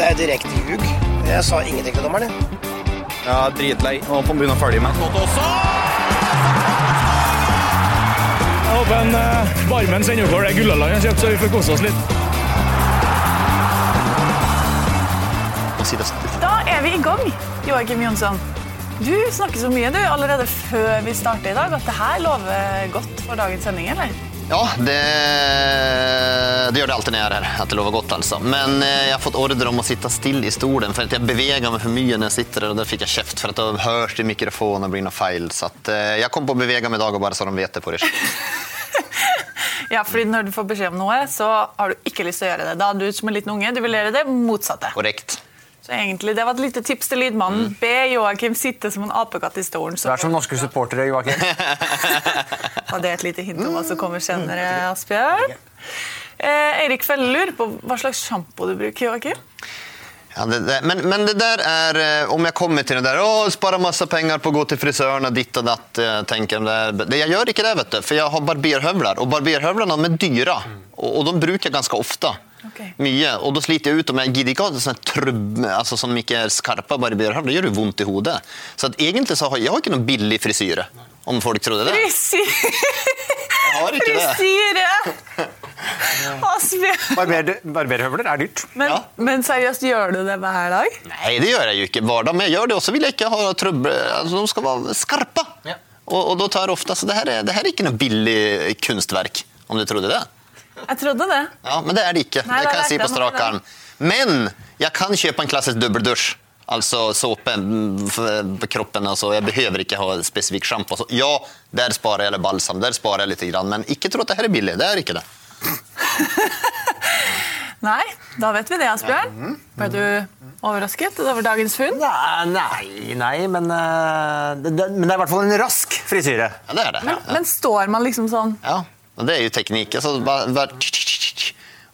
Det er direkte ljug. Jeg sa ingenting til dommeren. jeg. Ja, dritlei. og på han begynne å følge med. Jeg håper en uh, barmen sender over det Gullaland han har kjøpt, så vi får kose oss litt. Da er vi i gang, Joakim Jonsson. Du snakker så mye du, allerede før vi starter i dag at det her lover godt for dagens sending, eller? Ja, det, det gjør det alltid når jeg er her. At det lover godt, altså. Men eh, jeg har fått ordre om å sitte stille i stolen, for at jeg beveger meg for mye når jeg sitter der, og der fikk jeg kjeft for at det høres i mikrofonen og blir noe feil. Så at, eh, jeg kom på å bevege meg i dag, og bare så de vet det på det. Ja, fordi når du får beskjed om noe, så har du ikke lyst til å gjøre det. Da er du som en liten unge, du vil gjøre det motsatte. Korrekt. Så egentlig, Det var et lite tips til lydmannen. Be Joakim sitte som en apekatt i stolen. Du er som norske supportere, Joakim. var det et lite hint om hva som kommer senere, Asbjørn. Eh, Eirik Felle lurer på hva slags sjampo du bruker, Joakim. Ja, det, det, men, men det der er eh, Om jeg kommer til det der Å, spare masse penger på å gå til frisøren og ditt og datt eh, tenker jeg, det, er- det, Jeg gjør ikke det, vet du. For jeg har barberhøvler. Og barberhøvlene er dyre. Og, og de bruker jeg ganske ofte. Ok. Mye. Og da sliter jeg ut om jeg gidder ikke ha sånne trubb, altså, som ikke er skarpe barberhøvler. Det gjør jo vondt i hodet. Så at egentlig så har jeg har ikke noen billig frisyre. Om folk trodde det. Frisyre! Det. Frisyre! Asbjørn. Barber, barberhøvler er dyrt. Men, Ja. men seriøst, gjør du det hver dag? Nei, det gjør jeg jo ikke hver dag, men jeg gjør det. Og så vil jeg ikke ha trøbbel. Altså, de skal være skarpe. Og, og da tar jeg ofte, så det her, er, det her er ikke noe billig kunstverk, om du trodde det. Jeg trodde det. Ja, Men det er det ikke. Nei, det kan jeg si på strak arm. Men jeg kan kjøpe en klassisk dubbeldusj. Altså såpe mm, på kroppen. Altså, jeg behøver ikke ha spesifikk sjampo. Så ja, der sparer jeg, eller balsam, der sparer jeg litt, men ikke tro at det her er billig. Det er ikke det. Nei, da vet vi det, Asbjørn. Ble du overrasket over dagens funn? Nei, nei, men, uh, det, det, men det er i hvert fall en rask frisyre. Ja, det er det. Men, men står man liksom sånn Ja, og det er jo teknikk. Altså, bare, bare,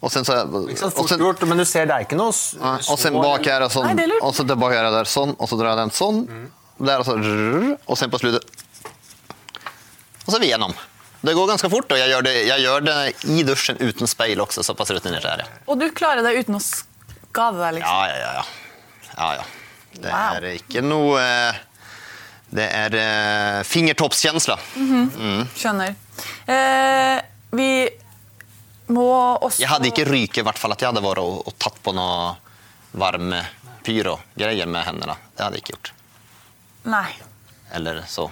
og sen så og sen, gjort, men du ser det er ikke noe og sen bak her og sånn, er og så tilbake her og der sånn, og så drar jeg den sånn, der og så og sen på slutet og så gjennom. Det går ganske fort, og jeg gjør det, jeg gjør det i dusjen uten speil også, såpass rutinert er jeg. Og du klarer det uten å skade deg, liksom? Ja, ja, ja. ja. ja, ja. Det Wow. er ikke noe eh, Det er eh, fingertoppskjensla. Skjønner. Eh, vi må også Jeg hadde ikke ryket, i hvert fall at jeg hadde vært og, og tatt på noe varme pyro-greier med hendene. Det hadde jeg ikke gjort. Nei. Eller så.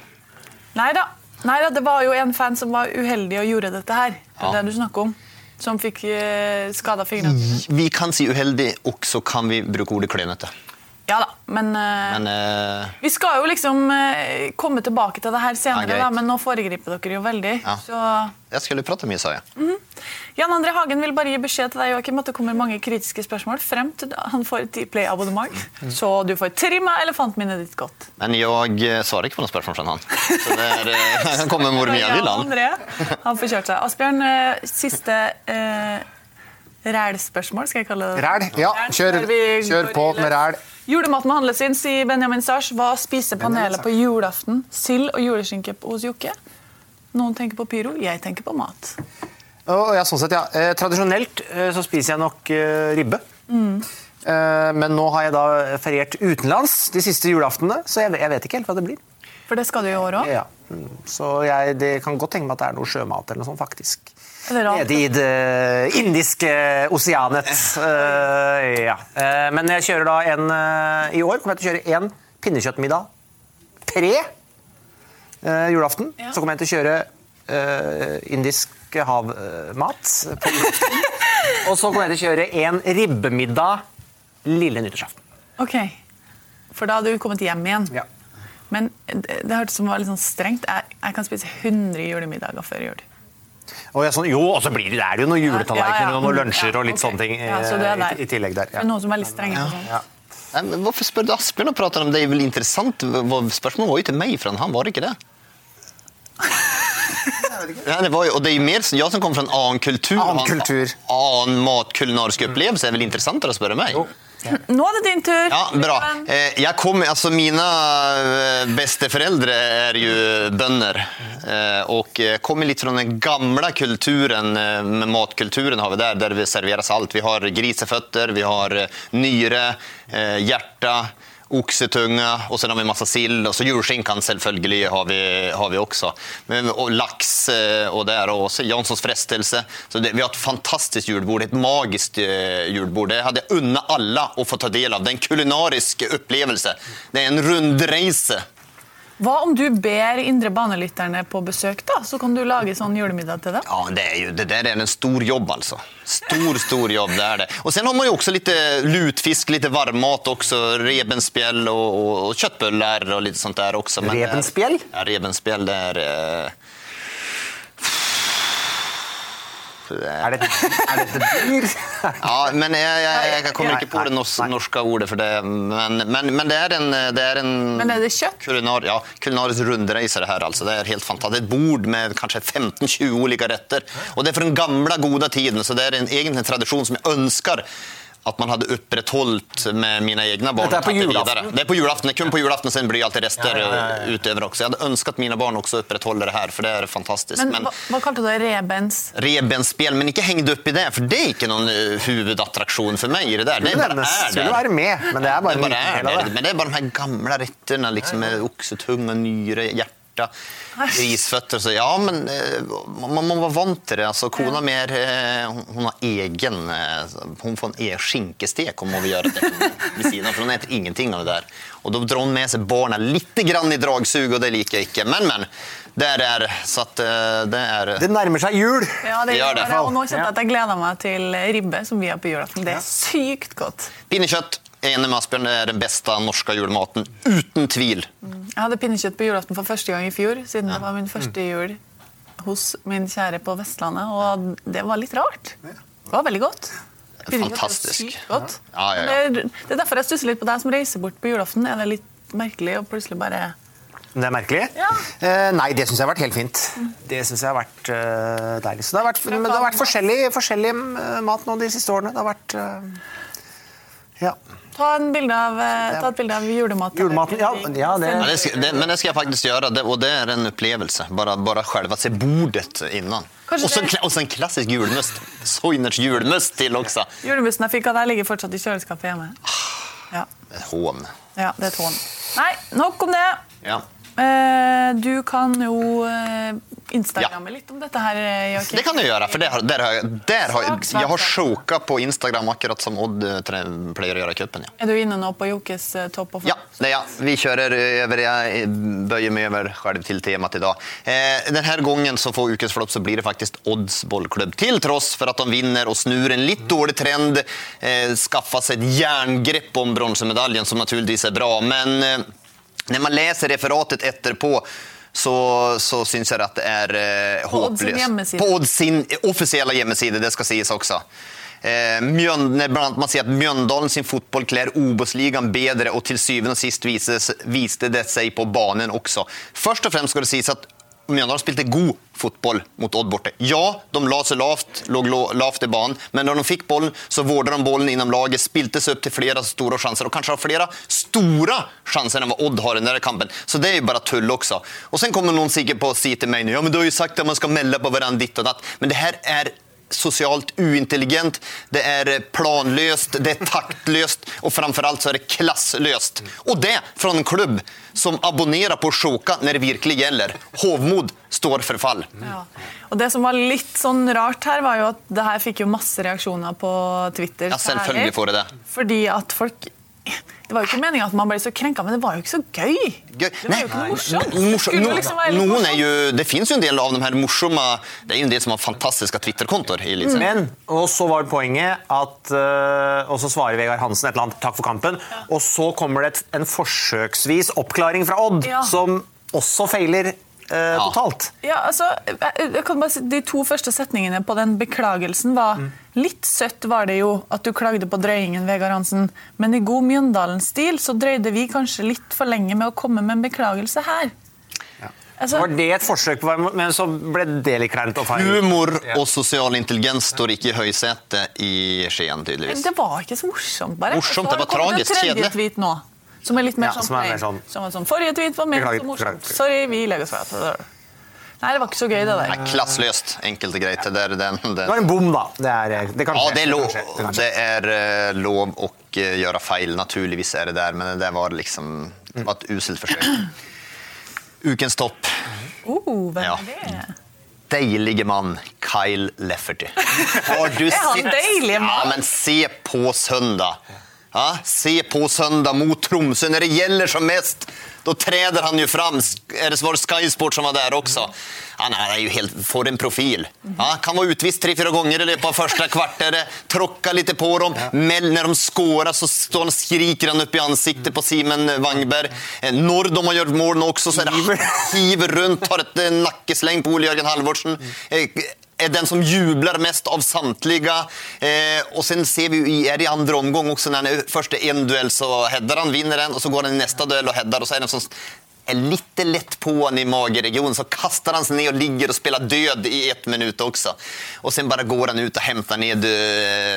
Nei da. Det var jo en fan som var uheldig og gjorde dette her. Det er Ja. det du snakker om. Som fikk eh, skada fingrene. Vi kan si uheldig, og så kan vi bruke ordet klønete. Ja da, men, eh, Men uh, Vi skal jo liksom uh, komme tilbake til det her senere, Ja, da, men nå foregriper dere jo veldig. Ja. Så jeg skulle prate mye, sa jeg. Jan André Hagen vil bare gi beskjed til deg Joakim, at det kommer mange kritiske spørsmål frem til han får et Play-abonnement. Mm. Så du får trimma elefantminnet ditt godt. Men jeg svarer ikke på noen spørsmål fra han. Så det er, han kommer hvor mye jeg vil, han. André, han får kjørt seg. Asbjørn, uh, siste eh, rælspørsmål, skal jeg kalle det. Ræl? Ja, kjør, kjør på med ræl. Julematen må handles inn, sier Benjamin Sars. Hva spiser panelet på julaften? Sild og juleskinke hos Jokke? Noen tenker på pyro, jeg tenker på mat. Og ja, sånn sett, ja. Eh, tradisjonelt eh, så spiser jeg nok eh, ribbe. Eh, men nå har jeg da feriert utenlands de siste julaftene, så jeg, jeg vet ikke helt hva det blir. For det skal du i år òg. Ja. Mm, Så jeg, det kan godt tenke meg at det er noe sjømat eller noe sånt, faktisk. Nede i det indiske oseanet. Uh, ja. uh, men jeg kjører da en uh, I år kommer jeg til å kjøre én pinnekjøttmiddag pre julaften. Ja. Så kommer jeg til å kjøre indisk havmat. Og så kommer jeg til å kjøre en ribbemiddag lille nyttårsaften. Ok, For da hadde du kommet hjem igjen. Ja. Men det, det hørtes som det var litt sånn strengt. Jeg, jeg kan spise 100 julemiddager før jul. Og jeg, sånn, jo, og så blir det, det er jo noen juletallerkener Ja, ja. og noen lunsjer Ja, og litt okay. sånne ting eh, Ja, så der. i, i tillegg der. Det er noen som er litt strenge på sånt. Ja. Nei, Hvorfor spør du Asbjørn og prater om det? Det er vel interessant. Spørsmålet var jo til meg, for han var ikke det. Ja, det var jo, og det er jo mer som jeg som kommer fra en annen kultur. Annen kultur. Annen matkulinarisk upplevelse er vel interessantere å spørre meg. Nå er det din tur. Ja, bra. Jeg kom, altså Mine mina er jo bønder. Og eh, eh, kommer litt fra den gamle kulturen, eh, med matkulturen har vi der, der vi serveres alt. Vi har griseføtter, vi har eh, nyre, eh, hjärta, og sen har vi massa sill och så djurskinkan selvfølgelig har vi, har vi också. Men, och lax og och där och Janssons frestelse. Så det, vi har ett fantastiskt julbord, ett magiskt eh, julbord. Det hade jag unna alla att få ta del av. Det är en kulinarisk upplevelse. Det är en rundreise. Hva om du ber indre banelytterne på besøk, da? Så kan du lage sånn julemiddag til dem? Ja, det, er jo det der er en stor jobb altså. Stor, stor jobb, det er det. Og sen har man jo også litt lutfisk, litt varmmat også. Rebenspjell og, og, og kjøttbøller og litt sånt der også. Men rebenspjell? Ja, rebenspjell det är... eh, det är Er det, det et dyr? Ja, men jeg, jeg, jeg kommer ikke på det norske ordet for det. Men, men, men det er en, det er en Men er det kjøtt? Kulinar, ja, kulinarisk rundreise det her. Altså. Det er helt fantastisk. Et bord med kanskje 15-20 ulike retter. Og det er fra den gamle, gode tiden, så det er en, egentlig en tradisjon som jeg ønsker at man hadde opprettholdt med mine egne barn. Det er på det julaften? Det er på er kun på julaften, sen blir det alltid rester Ja, ja, ja, ja. utover også. Jeg hadde ønsket at mine barn også opprettholder det her, for det er fantastisk. Men, Men- hva, hva kalte du det? Rebens? Rebensspel, men ikke heng det opp i det, for det er ikke noen uh, hovedattraksjon for meg i det der. Det nevnes- er skulle være med, men det er bare det er av der. det. Men det er bare de her gamle rettene liksom, med oksetung og nyre, hjerte, grisføtter. Så ja, men eh, man må være vant til det. Altså, kona mi er eh, hun- har egen eh, Hun får en egen skinkestek om hun vil gjøre det ved siden av, for hun spiser ingenting av det der. Og da drar hun med seg barna litt grann i dragsug, og det liker jeg ikke. Men, men. Der er Så at det er Det nærmer seg jul. Ja, det gjør det. Og nå kjente jeg at jeg gleder meg til ribbe, som vi har på julaften. Det er sykt godt. Pinnekjøtt. Jeg er enig med Asbjørn, det er den beste norske julematen. Uten tvil. Jeg hadde pinnekjøtt på julaften for første gang i fjor, siden det var min første jul hos min kjære på Vestlandet, og det var litt rart. Det var veldig godt. Fantastisk. godt. Ja, ja, ja. Det, er, det er derfor jeg stusser litt på deg som reiser bort på julaften. Er det litt merkelig å plutselig bare Det er merkelig? Ja. Eh, nei, det syns jeg har vært helt fint. Det synes jeg har vært uh, deilig. Så det har vært, men det har vært forskjellig, forskjellig eh, mat nå de siste årene. Det har vært uh, Ja. Ta, en bilde av, eh, ta et bilde av julematen. Julematen, ja, ja, det- Ja, det skal, det, men det skal jeg faktisk gjøre, det, og det er en opplevelse. Bare, bare selv å se bordet innan. Og så en, klassisk julmust. Soiners julmust til også. Julemusten jeg fikk av deg, ligger fortsatt i kjøleskapet hjemme. Ja, Et hån. ja det er et hån. Nei, nok om det. Ja. Eh, du kan jo Instagramme instagramme litt om dette her, Joachim. Det kan jeg gjøre, for der, der der har, Svak, svak, jeg har sjoka på Instagram, akkurat som Odd eh, pleier å gjøre i cupen. Ja. Er du inne nå på Jokkes eh, topp og Ja, det ja. Vi kjører over, jeg bøyer meg over selv til temaet i dag. Eh, denne gangen så får ukens flopp så blir det faktisk Odds bollklubb. Til tross for at de vinner og snur en litt dårlig trend, eh, skaffer seg et jerngrep om bronsemedaljen, som naturligvis er bra. Men eh, når man leser referatet etterpå, så, så syns jeg at det er eh, håpløst. På Odds sin offisielle hjemmeside, det skal sies også. Eh, Mjøn, när man sier at Mjøndalen sin fotboll kler Obos-ligaen bedre, og til syvende og sist vises, viste det seg på banen også. Først og fremst skal det sies at Mjøndalen spilte god fotboll mot Odd borte. Ja, de la seg lavt, lå lavt i banen, men når de fikk bollen, så vårdet de bollen innom laget, spilte seg opp til flere store sjanser, og kanskje har flere store sjanser enn hva Odd har i denne kampen. Så det er jo bare tull også. Og sen kommer noen sikkert på å si til meg, ja, men du har jo sagt at man skal melde på hverandre ditt og datt, men det her er socialt uintelligent, det er planløst, det er taktløst, og framfor alt så er det klasseløst. Og det fra en klubb som abonnerer på Sjoka når det virkelig gjelder. Hovmod står for fall. Ja. Og det som var litt sånn rart her, var jo at det her fikk jo masse reaksjoner på Twitter. Ja, selvfølgelig får det det. Fordi at folk Det var jo ikke meningen at man ble så krenka, men det var jo ikke så gøy. Gøy. Det var jo ikke noe morsomt. Morsom- no- liksom noen er jo, det fins jo en del av de her morsomme Det er jo en del som har fantastiske Twitter-kontoer Liksom. Men, og så var poenget at øh, Og så svarer Vegard Hansen et eller annet 'takk for kampen', og så kommer det et, en forsøksvis oppklaring fra Odd, Ja. som også feiler øh, totalt. Ja, altså, jeg, jeg kan bare si, De to første setningene på den beklagelsen var Litt søtt var det jo at du klagde på drøyingen, Vegard Hansen, men i god Mjøndalen-stil så drøyde vi kanskje litt for lenge med å komme med en beklagelse her. Altså, Var det et forsøk på Men så ble det litt kleint og feil. Humor og sosial intelligens står ikke i høysetet i Skien, tydeligvis. Men det var ikke så morsomt, bare. Morsomt, det var tragisk, kjedelig. Som er litt mer Ja, sånn, som er mer sånn- Som er sånn Forrige tweet var mer så morsomt. Sorry, vi legger oss fra. Nei, det var ikke så gøy, det der. Nei, Klassløst, enkelt og greit. Det er den, den. Det var en bom, da. Det er, det kan Ja, det er lov, det det er eh, lov å eh, gjøre feil. Naturligvis er det der, men det var liksom det var et uselt forsøk. Ukens topp. Oh, hvem Ja. er det? Deilige mann, Kyle Lefferty. Har du Er han sett- deilig mann? Ja, men se på søndag. Ja, se på søndag mot Tromsø. Når det gjelder som mest, da träder han jo fram. Det var Sky Sport som var der også? Han er jo helt, for en profil. Ja, kan vara utvist tre-fyra gånger i løpet av første kvarter. tråcka litt på dem, men når de skårer så står han, skriker han upp i ansiktet på Simen Wangberg. Eh, Når de har gjort mål nå også, så er det hiver rundt, tar et eh, på Ole Jørgen Halvorsen. Är den som jublar mest av samtliga. Eh, och sen ser vi i, är i andra omgång också när han är först i en duell så headar han, vinner den och så går han i nästa duell och headar och så är det en som är lite lätt på i mageregionen så kastar han sig ner och ligger och spelar död i ett minut också. Och sen bara går han ut och hämtar ned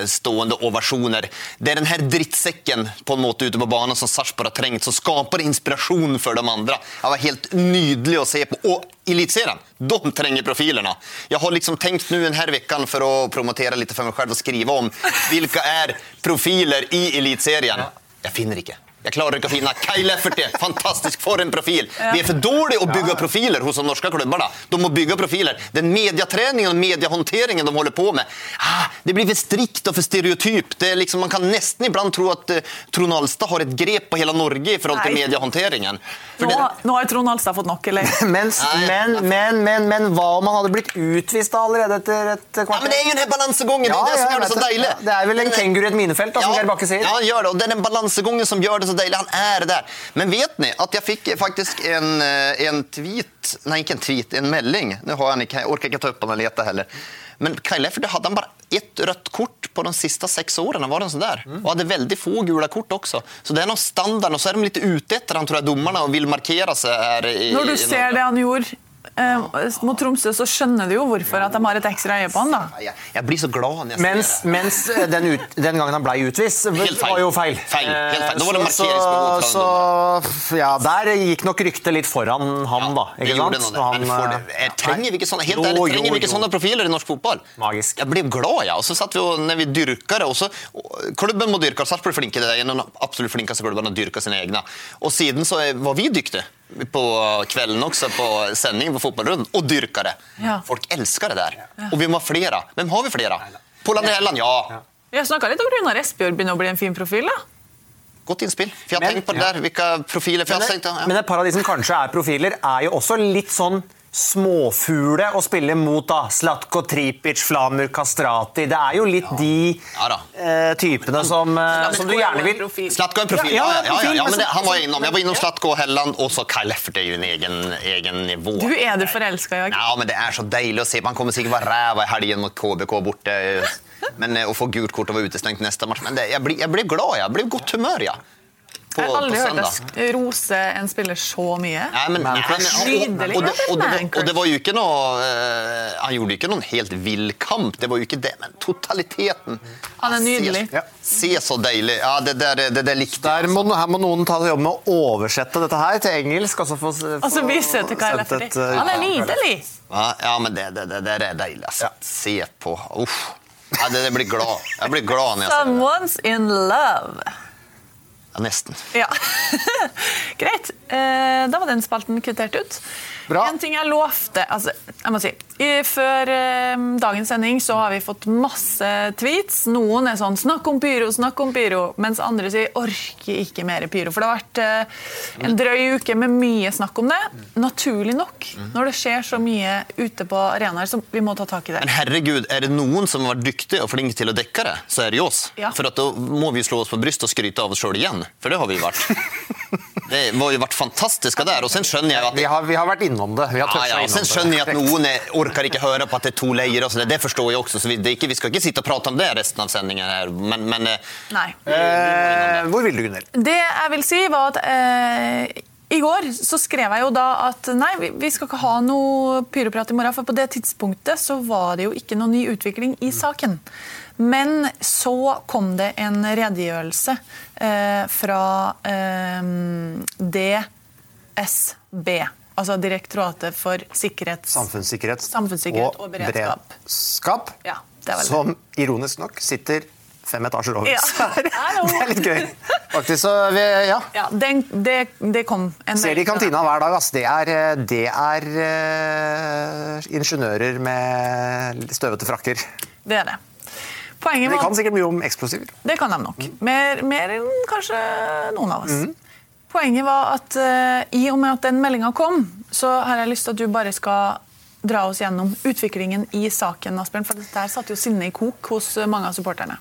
eh, stående ovationer. Det är den här drittsäcken på en måte ute på banan som Sarpsborg har trängt som skapar inspiration för de andra. Han var helt nydelig att se på. Och Elitserien, de tränger profilerna. Jag har liksom tänkt nu den här veckan för att promotera lite för mig själv och skriva om vilka är profiler i Elitserien. Jag finner inte. Jeg klarer ikke å finne Kai Lefferty. Fantastisk, for en profil. Vi er for dårlige å bygge profiler hos de norske klubbene. De må bygge profiler. Den medietreningen og mediehåndteringen de holder på med, ah, det blir for strikt og for stereotyp. Det er liksom, man kan nesten iblant tro at uh, Trond Alstad har et grep på hele Norge i forhold til Nei. mediehåndteringen. For Nå, det- nå har Trond Alstad fått nok, eller? Mens, men, men, men, men hva om han hadde blitt utvist da allerede etter et Ja, men det er jo den balansegangen. Ja, det er det som ja, gjør det så deilig. Det er vel en kenguru i et minefelt, da, som Geir Bakke sier. Ja, han gjør det, og det er den balansegangen som gjør det så deilig. Han er der. Men vet ni at jeg fikk faktisk en, eh, en tweet Nei, ikke en tweet, en melding. Nå har jeg, jeg orker ikke ta opp den og lete heller. Men Kai Lefferty hadde han bare ett rødt kort på de siste seks årene. Var det sånn der? Og hadde veldig få gule kort også. Så det er noe standard, og så er de litt ute etter han, tror jeg, dommerne, og vil markere seg her. I, Når du i ser det han gjorde mot Tromsø, så skjønner du jo hvorfor at de har et ekstra øye på han, da. Jeg, blir så glad når jeg Mens, ser det. mens eh, den, ut, den gangen han ble utvist, Helt feil. var jo feil. Feil, helt feil. Da var det Eh, så- markeringsbehov Så, så ja, der gikk nok ryktet litt foran han, da. Det Ikke sant? det, eh, jeg trenger vi ikke sånne, helt Jo, ærlig, jo, trenger vi ikke sånne profiler i norsk fotball? Magisk. Jeg ble glad, ja. Og så satt vi jo når vi dyrka det, også. klubben må dyrke, Sarpsborg er flinke, det er en av de absolutt flinkeste klubbene å dyrke sine egne. Og siden så var vi dyktige på kvelden også, på sendingen på fotballrunden, og dyrka det. Ja. Folk elsker det der. Og vi må ha flere. Hvem har vi flere? Pål André Helland, ja. Vi har snakka litt om Runar Espejord begynner å bli en fin profil, da. Godt innspill. For jeg har Men- tenkt på det der, hvilke profiler for Men, jeg har tenkt, ja. men et par av de som kanskje er profiler, er jo også litt sånn småfugle å spille mot. da. Slatko Tripic, Flamur Kastrati. Det er jo litt de Ja eh, typene som, eh, som du gjerne vil Slatko er en profil. Ja, Ja, ja, ja, ja, profil, ja, men men det, han var jeg innom. Jeg var innom Slatko Helland, og så Kai Lefferty er jo en egen, egen nivå. Du er du forelska i, Jørgen? Ja, men det er så deilig å se. Man kommer sikkert være ræva i helgen mot KBK borte. Men eh, Å få gult kort og være utestengt neste match Men det, jeg, blir, jeg blir glad, jeg. Jeg blir i godt humør, ja. På, Jeg har aldri hørt deg rose en spiller så mye. Nei, men, nei, men, og, Nydelig. og, det, og, det, var- og det var jo ikke noe uh, Han gjorde jo ikke noen helt vill kamp, det var jo ikke det, men totaliteten Han er nydelig. Se, se så deilig. Ja, det der, det det likte jeg. Må, her må noen ta jobben med å oversette dette her til engelsk. Og så få, få Og så vise til Kyle Lefferty. Uh, Han er nydelig! Ja, ja men det, det, det, det er deilig. Altså. Se på. Uff. Ja, det, det blir glad. Jeg blir glad når jeg ser det. Someone's in love. Ja, nesten. Ja. Greit. Eh, da var den spalten kvittert ut. Bra. En ting jeg lovte altså, jeg må si, i, Før eh, dagens sending så har vi fått masse tweets. Noen er sånn 'snakk om pyro', snakk om pyro, mens andre sier 'orker ikke mer pyro'. For det har vært eh, en drøy uke med mye snakk om det. Naturlig nok, når det skjer så mye ute på arenaer, så vi må ta tak i det. Men herregud, er det noen som har vært dyktige og flinke til å dekke det, så er det jo oss. Ja. For at da må vi slå oss på brystet og skryte av oss sjøl igjen. For det har vi vært. Det har jo vært fantastiske der. Og så skjønner jeg at Vi har, vi har vært innom det. Vi har Ja, ja, Sen skjønner jeg at noen er, orker ikke høre på at det er to leirer. og så det, det forstår jeg også, så vi, det ikke, vi skal ikke sitte og prate om det resten av sendingen. her, Men, men eh, Nei. Eh, hvor vil du, Gunnhild? Det jeg vil si var at eh, i går så skrev jeg jo da at nei, vi, vi skal ikke ha noe pyroprat i morgen, for på det tidspunktet så var det jo ikke noe ny utvikling i saken. Men så kom det en redegjørelse eh, fra eh, DSB, altså Direktoratet for. Samfunnssikkerhet, Samfunnssikkerhet og beredskap. beredskap, Ja, som ironisk nok sitter fem etasjer over Ja. oss. Det er litt gøy. Faktisk, så vi, ja. Ja, det, det, det kom en Ser de i kantina hver dag. Ass. Det er, eh, det er uh, ingeniører med støvete frakker. Det er det. Poenget De kan sikkert mye om eksplosiver. Det kan de nok. Mer, mer enn kanskje noen av oss. Poenget var at uh, i og med at den meldinga kom, så har jeg lyst til at du bare skal dra oss gjennom utviklingen i saken, Asbjørn. For dette satte jo sinnet i kok hos mange av supporterne.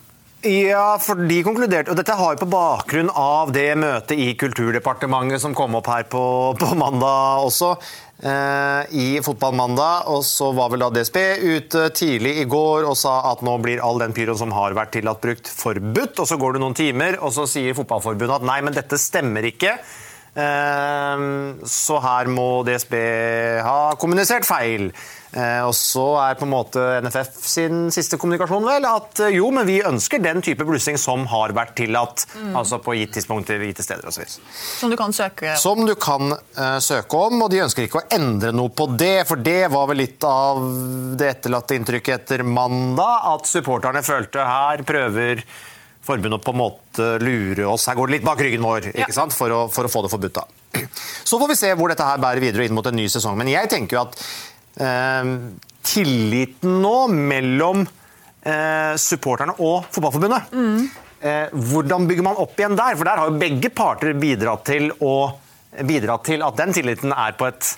Ja, for de konkluderte, og dette har jo på bakgrunn av det møtet i Kulturdepartementet som kom opp her på, på mandag også, eh, i Fotballmandag, og så var vel da DSB ute tidlig i går og sa at nå blir all den pyroen som har vært tillatt brukt, forbudt, og så går det noen timer, og så sier Fotballforbundet at nei, men dette stemmer ikke. Eh, Så her må DSB ha kommunisert feil. Eh, Og så er på en måte NFF sin siste kommunikasjon vel at eh, jo, men vi ønsker den type blussing som har vært tillatt. Altså på gitt tidspunkt til gitte steder osv. Som du kan søke om. Som du kan uh, søke om, og de ønsker ikke å endre noe på det. For det var vel litt av det etterlatte inntrykket etter mandag, at supporterne følte her prøver forbundet på en måte lure oss. Her går det litt bak ryggen vår Ja. sant? For, å, for å få det forbudt. da. Så får vi se hvor dette her bærer videre inn mot en ny sesong. Men jeg tenker jo at eh, tilliten nå mellom eh, supporterne og fotballforbundet eh, Hvordan bygger man opp igjen der? For der har jo begge parter bidratt til, å, bidratt til at den tilliten er på et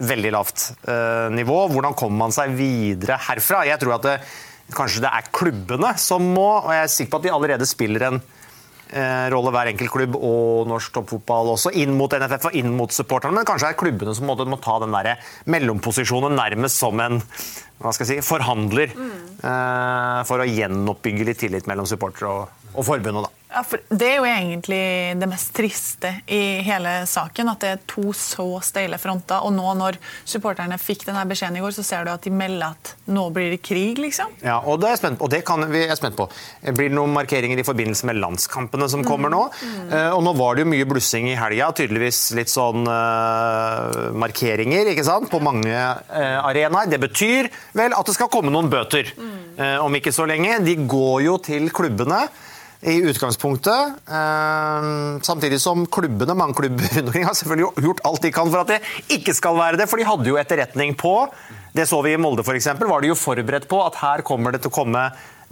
veldig lavt eh, nivå. Hvordan kommer man seg videre herfra? Jeg tror at det, kanskje det er klubbene som må, og jeg er sikker på at de allerede spiller en eh, rolle hver enkelt klubb og norsk toppfotball også, inn mot NFF og inn mot supporterne, men kanskje er klubbene som må, må ta den der mellomposisjonen nærmest som en hva skal jeg si, forhandler eh, for å gjenoppbygge litt tillit mellom supportere og, og forbundet. da. Ja, for Det er jo egentlig det mest triste i hele saken, at det er to så steile fronter. Og nå når supporterne fikk denne beskjeden i går, så ser du at de melder at nå blir det krig, liksom. Ja, og det er jeg spent på. Og det kan vi er spent på. Blir det noen markeringer i forbindelse med landskampene som kommer nå? Eh, og nå var det jo mye blussing i helga. Tydeligvis litt sånn uh, markeringer ikke sant? på mange uh, arenaer. Det betyr vel at det skal komme noen bøter eh, om ikke så lenge. De går jo til klubbene. I utgangspunktet. Eh, samtidig som klubbene, mange klubber rundt omkring har selvfølgelig gjort alt de kan for at det ikke skal være det. For de hadde jo etterretning på Det så vi i Molde f.eks. Var de jo forberedt på at her kommer det til å komme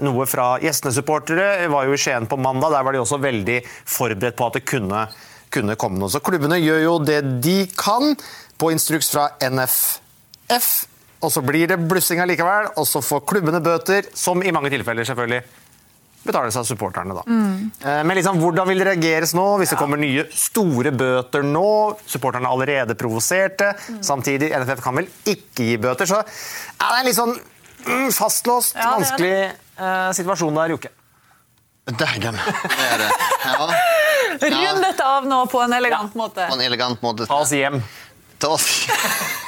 noe fra gjestene-supportere. var jo i Skien på mandag. Der var de også veldig forberedt på at det kunne, kunne komme noe. Så klubbene gjør jo det de kan, på instruks fra NFF. Og så blir det blussing allikevel, og så får klubbene bøter, som i mange tilfeller selvfølgelig betales av supporterne. da. Mm. Men liksom, hvordan vil det reageres nå, hvis det kommer nye store bøter nå? Supporterne er allerede provoserte. Samtidig, NFF kan vel ikke gi bøter. Så ja, det er en litt sånn mm, fastlåst, Ja, det vanskelig eh, situasjon der, Jokke. Dægen. Det er det. Ja. Rund dette av nå på en elegant måte. På en elegant måte. Ta oss hjem. Ta oss. Ja,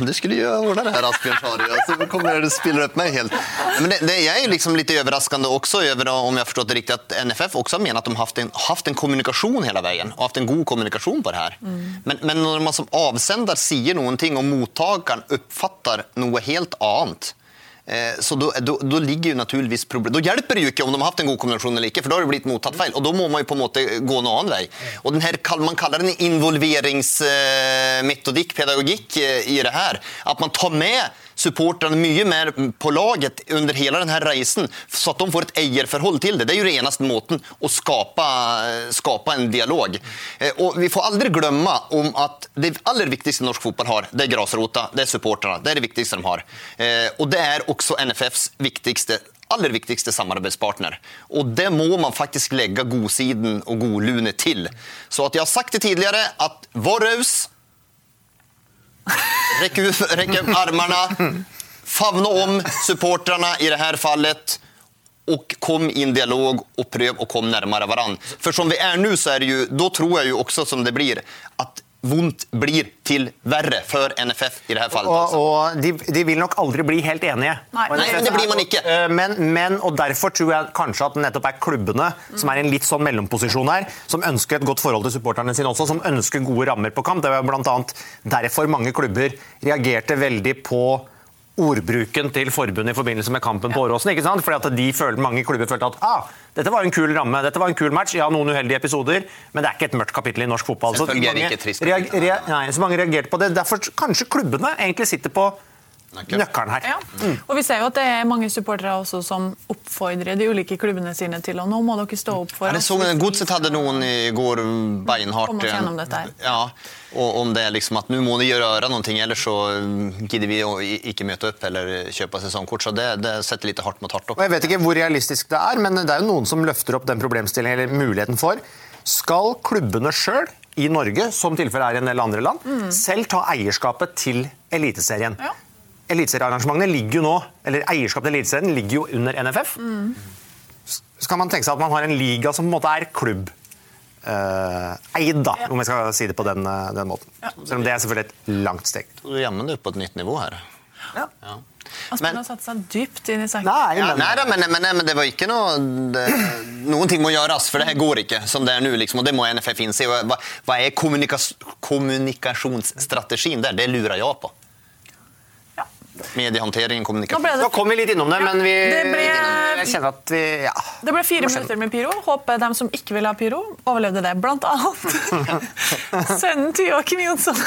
du skulle ju ordna det här Asbjørn Sari, Alltså, kommer du spiller upp mig helt. Men det, det är ju liksom lite överraskande också över, om jag förstått det riktigt, att NFF också har menat att de haft en, haft en kommunikation hela vägen och haft en god kommunikation på det här. Men, men när man som avsändare säger någonting och mottagaren uppfattar något helt annat så da, da, da ligger jo naturligvis problem. Da hjelper det jo ikke om de har hatt en god kombinasjon eller ikke, for da har det blitt mottatt feil. Og da må man jo på en måte gå en annen vei. Og den her, man kaller den involveringsmetodikk, pedagogikk, eh, i det her. At man tar med supporterne mye mer på laget under hele denne reisen, så at de får et eierforhold til det. Det jo den eneste måten å skape, skape en dialog. Eh, Og vi får aldri glemme om at det aller viktigste norsk fotball har, det er grasrota, det er supporterne. Det er det viktigste de har. Eh, Og det er også NFFs viktigste aller viktigste samarbeidspartner. Og det må man faktisk legge godsiden og godlunet til. Så at jeg har sagt det tidligere, at var raus, Räck räck upp armarna, favna om supportrarna i det här fallet och kom i en dialog och pröv och kom närmare varann. För som vi är nu så är det ju, då tror jag ju också som det blir, att vondt blir til verre for NFF i dette fallet. Og, altså. og de, de vil nok aldri bli helt enige. Nei. Nei, det blir man ikke. Eh, Men, men, og derfor tror jeg kanskje at det nettopp er klubbene som er i en litt sånn mellomposisjon her, som ønsker et godt forhold til supporterne sine også, som ønsker gode rammer på kamp. Det var blant annet derfor mange klubber reagerte veldig på ordbruken til forbundet i forbindelse med kampen på Åråsen. ikke sant? Fordi at de følte, Mange klubber følte at ah, dette var en kul ramme, dette var en kul match. Ja, noen uheldige episoder, men det er ikke et mørkt kapittel i norsk fotball. Så mange ikke trist nei, så mange reagerte på det. Derfor kanskje klubbene egentlig sitter på Nøkkelen. nøkkelen her. Ja. Og vi ser jo at det er mange supportere også som oppfordrer de ulike klubbene sine til å nå må dere stå opp for Ja, det oss. Godset hadde noen i går beinhardt. Kom oss gjennom dette her. Ja, og om det er liksom at nå må de gjøre noe, ellers så mm, gidder vi å ikke møte opp eller kjøpe sesongkort. Så det, det setter litt hardt mot hardt. Og Opp. jeg vet ikke hvor realistisk det er, men det er jo noen som løfter opp den problemstillingen eller muligheten for. Skal klubbene sjøl i Norge, som tilfellet er i en del andre land, selv ta eierskapet til Eliteserien? Ja. Eliteseriearrangementene ligger jo nå, eller Eierskapet til Eliteserien ligger jo under NFF. S- Skal man tenke seg at man har en liga som på en måte er klubb? Uh, eid, da, om jeg skal si det på den, eh, den måten. Selv om det er selvfølgelig et langt steg. Du jammer det opp på et nytt nivå her. Ja. ja. Men- har satt seg dypt inn i saken. Nei, Ja, nei, da, men, men, men det var ikke noe det, Noen ting må gjøres, for det her går ikke som det er nå. Liksom, og det må NFF innse. Hva, hva er kommunikas, kommunikasjonsstrategien der? Det lurer jeg på. Ja. Mediehåndtering, kommunikasjon. Nå det, kom vi litt innom det, Ja, men vi, det ble- jeg kjenner at vi ja. det ble fire minutter med pyro. Håper de som ikke ville ha pyro, overlevde det. Blant annet sønnen til Joakim Jonsson.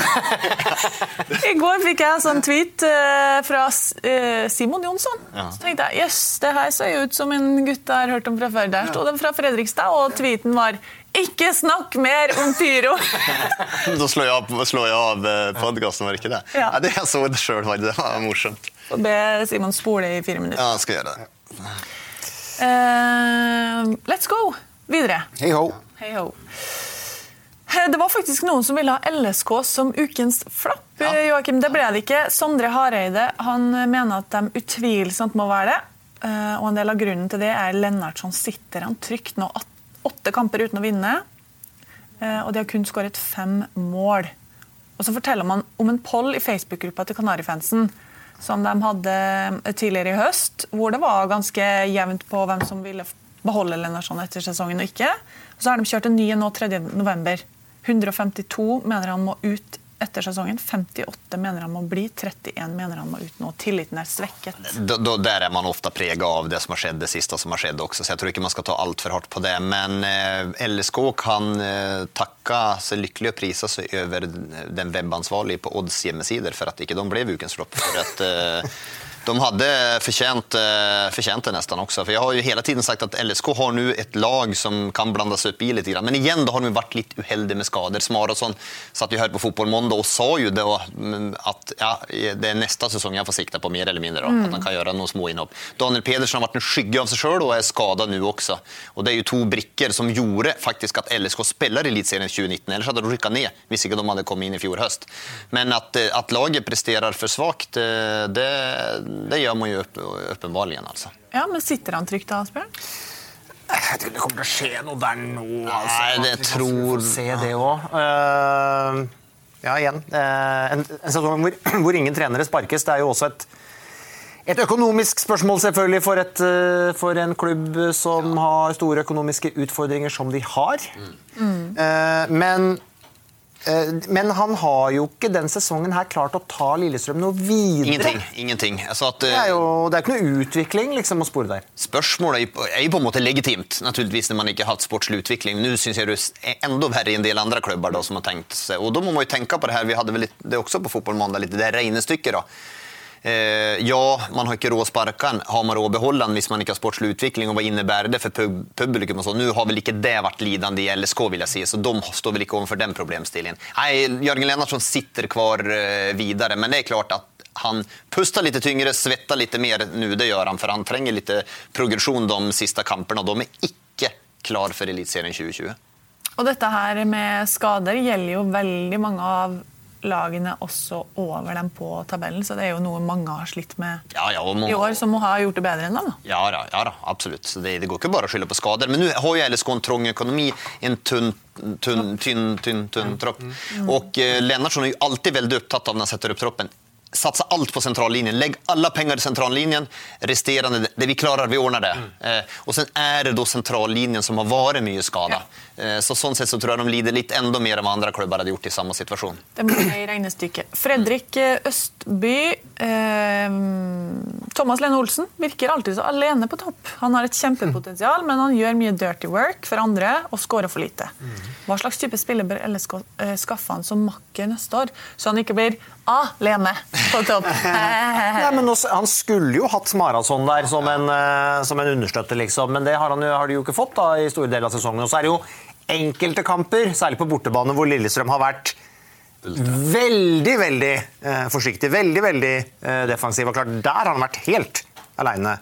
I går fikk jeg en sånn tweet eh, fra eh, Simon Jonsson. Så tenkte jeg jøss, det her ser jo ut som en gutt jeg har hørt om fra før. Der sto den fra Fredrikstad, og tweeten var ikke snakk mer om pyro! Da slår jeg av, slår jeg av podkasten, var det ikke det? Ja. det jeg så det sjøl, det var morsomt. Og be Simon spole i fire minutter. Ja, jeg skal gjøre det. Uh, let's go videre. Hei ho. Hei ho. Eh, Det var faktisk noen som ville ha LSK som ukens flapp. Ja. Joakim. Det ble det ikke. Sondre Hareide han mener at de utvilsomt må være det. Eh, Og en del av grunnen til det er Lennartson sitter han trygt nå at- åtte kamper uten å vinne. Eh, Og de har kun skåret fem mål. Og så forteller man om en poll i Facebook-gruppa til Kanarifansen som de hadde eh, tidligere i høst, hvor det var ganske jevnt på hvem som ville beholde Lennartson etter sesongen og ikke. Så har de kjørt en ny nå 3. november. 152 mener han må ut etter sesongen. 58 mener han må bli. 31 mener han må ut nå. Tilliten er svekket. Da, da, der er man ofte prega av det som har skjedd, det siste som har skjedd også, så jeg tror ikke man skal ta altfor hardt på det. Men eh, LSK kan eh, takke seg lykkelig og prise seg over den webansvarlige på Odds hjemmesider for at ikke de ble ukens flopp. For at eh, de hadde fortjent, eh, fortjent det nesten også. For jeg har jo hele tiden sagt at LSK har nå et lag som kan blandes opp i litt. Men igjen da har de vært litt uheldige med skader. Smarason satt jo her på Fotballmåndag og sa jo det mm, at ja, det er neste sesong jeg får sikte på, mer eller mindre. Da, At han kan gjøre noen små innhopp. Daniel Pedersen har vært en skygge av seg sjøl og er skadet nå også. Og det er jo to brikker som gjorde faktisk at LSK spiller Eliteserien 2019. Ellers hadde de rykka ned hvis ikke de hadde kommet inn i fjor høst. Men at, eh, at laget presterer for svakt, eh, det, det gjør man jo åpenbart. Altså. Ja, Men sitter han trygt da, Asbjørn? Jeg tror ikke det kommer til å skje noe der nå. altså. Nei, det tror- se det òg. ja, igjen. eh, en, en sesong hvor, hvor ingen trenere sparkes, det er jo også et et økonomisk spørsmål selvfølgelig for, et, eh, for en klubb som har store økonomiske utfordringer som de har. Mm. Men, eh, men han har jo ikke den sesongen her klart å ta Lillestrøm noe videre. Ingenting. ingenting. Altså at, Det er jo det er ikke noe utvikling liksom, å spore der. Spørsmålet er jo- på en måte legitimt, naturligvis når man ikke har hatt sportslig utvikling. Nå syns jeg det er enda verre i en del andre klubber da, som har tenkt seg. Og da må man jo tenke på det her, vi hadde vel litt, det også på Fotballmandag, litt det regnestykket. da. Eh, ja, man har ikke råd å sparke han. Har man råd å beholde han hvis man ikke har sportslig utvikling? Og hva innebærer det for pub publikum? og sånn? Nå har vel ikke det vært lidende i LSK, vil jeg si, så de står vel ikke overfor den problemstillingen. Nei, Jørgen Lennartson sitter kvar eh, videre, men det er klart at han puster litt tyngre, svetter litt mer nå, det gjør han, for han trenger litt progresjon de siste kampene, og de er ikke klar for Eliteserien 2020. Og dette her med skader gjelder jo veldig mange av lagene også over dem på tabellen, så det er jo noe mange har slitt med Ja, ja, må- i år, som må ha gjort det bedre enn dem. da. Ja da, ja da absolutt. Så det, det går ikke bare å skylde på skader. Men nå har jo LSK en trang økonomi, en tunn, tunn, tynn, tynn, tynn tropp. Og eh, Lennartson er jo alltid veldig opptatt av når han setter opp troppen. Satsa alt på sentrallinjen. Legg alle penger i sentrallinjen. Resterende, det vi klarer, vi ordner det. Eh, og sen er det da sentrallinjen som har vært mye skada. Eh, så sånn sett så tror jeg de lider litt enda mer enn hva andre klubber hadde gjort i samme situasjon. Det må med i regnestykket. Fredrik eh, Østby eh, Thomas Lene Olsen virker alltid så alene på topp. Han har et kjempepotensial, men han gjør mye dirty work for andre og scorer for lite. Hva slags type spiller bør LSK eh, skaffe han som makker neste år, så han ikke blir alene på topp? Nei, men også, han skulle jo hatt Marason der som en, eh, som en understøtter, liksom. men det har, han har de jo ikke fått da, i store deler av sesongen. Og så er det jo enkelte kamper, særlig på bortebane, hvor Lillestrøm har vært veldig, veldig eh, forsiktig. Veldig, veldig eh, defensiv. Og klart, der har han vært helt aleine.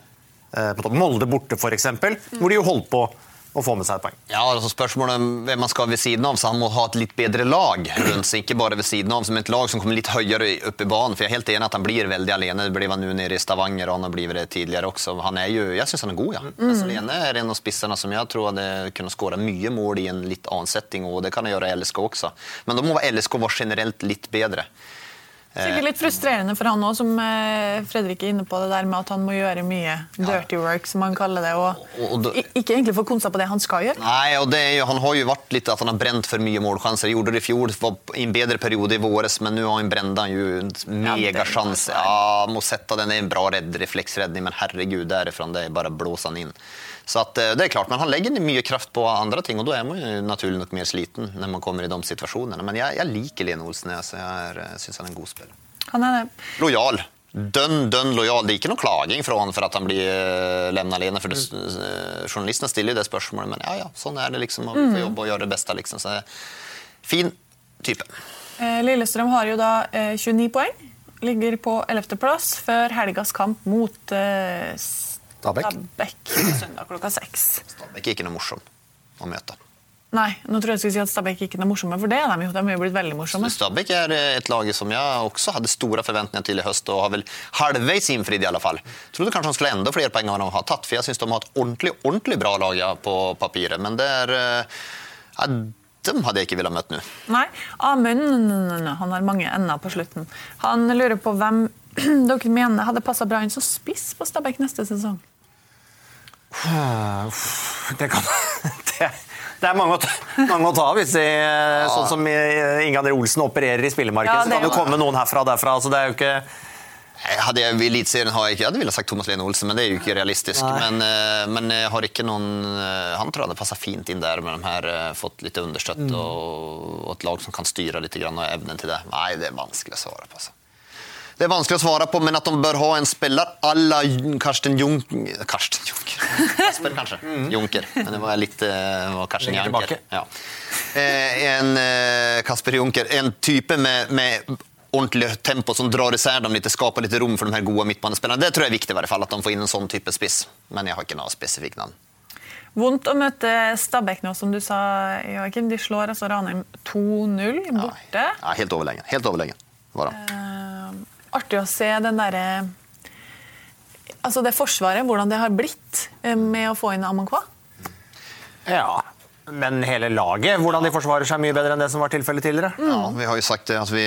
Eh. Molde borte, f.eks., hvor de jo holdt på å få med seg et poeng. Ja, altså Spørsmålet er hvem man skal ved siden av, så han må ha et litt bedre lag rundt seg. Ikke bare ved siden av, som et lag som kommer litt høyere opp i banen. For jeg er helt enig at han blir veldig alene. Det ble han nå nede i Stavanger, og han har blitt det tidligere også. Han er jo, jeg syns han er god, ja. Altså, Lene er en av spissene som jeg tror hadde kunne skåre mye mål i en litt annen setting, og det kan han gjøre i LSK også. Men da må LSK være generelt litt bedre. Sikkert litt frustrerende for han òg, som eh, Fredrik er inne på, det der med at han må gjøre mye dirty work, som han kaller det, og, ikke egentlig få konsa på det han skal gjøre. Nei, og det er jo, Han har jo vært litt at han har brent for mye målsjanser. Gjorde det i fjor, var i en bedre periode i våres, men nå har han brent jo en megasjanse. Ja, må sette den, det er en bra redd, refleksredning, men herregud, derifra det er bare blåse han inn. Så at, eh, det er klart, Men han legger mye kraft på andre ting, og da er man jo naturlig nok mer sliten når man kommer i de situasjonene. Men jeg, jeg liker Lene Olsen. Jeg, jeg syns han er en god spiller. Han er det. Lojal. Dønn, dønn lojal. Det er ikke noe klaging fra han for at han blir uh, alene. For det, mm. journalistene stiller jo det spørsmålet, men ja, ja, sånn er det liksom. å får jobbe og gjøre det beste, liksom. Så fin type. Eh, Lillestrøm har jo da eh, 29 poeng. Ligger på 11. plass før helgas kamp mot eh, Stabæk. Stabæk søndag klokka seks. Stabæk er ikke noe morsom å møte. Nei, nå tror jeg jeg skulle si at Stabæk ikke er noe morsomme, for det er de jo. De er jo blitt veldig morsomme. Stabæk er et lag som jeg også hadde store forventninger til i høst, og har vel halvveis innfridd i alle fall. Trodde kanskje de skulle ha enda flere poeng enn de har tatt, for jeg syns de har et ordentlig, ordentlig bra lag ja, på papiret. Men det er eh, ja, Dem hadde jeg ikke villet møte nå. Nei, Amund han har mange ender på slutten. Han lurer på hvem dere mener hadde passa bra inn som spiss på Stabæk neste sesong. Det, kan, det, det er mange å, ta, mange å ta av. Hvis de, Sånn som eh, Inge André Olsen opererer i spillemarkedet, Ja, så kan det jo komme noen herfra og derfra. Så det er jo ikke Hadde jeg Eliteserien har jeg ikke, jeg hadde villet sagt Thomas Lene Olsen, men det er jo ikke realistisk. Men, eh, men jeg har ikke noen eh, Han tror jeg hadde passa fint inn der med de her eh, fått litt understøtt og, og et lag som kan styre litt og evnen til det. Nei, det er vanskelig å svare på. Altså. Det er vanskelig å svare på, men at de bør ha en spiller à la Karsten Junker Karsten Junker? Kasper, kanskje. Junker. Men det var litt eh, var Karsten tilbake. Ja. Eh, en eh, Kasper Junker. En type med, med ordentlig tempo som drar især dem litt, skaper litt rom for de her gode midtbanespillerne. Det tror jeg er viktig, i hvert fall, at de får inn en sånn type spiss. Men jeg har ikke noe spesifikt navn. Vondt å møte Stabæk nå, som du sa, Joakim. De slår altså Ranheim 2-0 borte. Ja, helt overlegen. Helt overlegen. Var det. Artig å se den derre Altså det forsvaret, hvordan det har blitt eh, med å få inn Amankwa. Ja. Men hele laget, hvordan de forsvarer seg mye bedre enn det som var tilfellet tidligere. Ja, vi har jo sagt det, att vi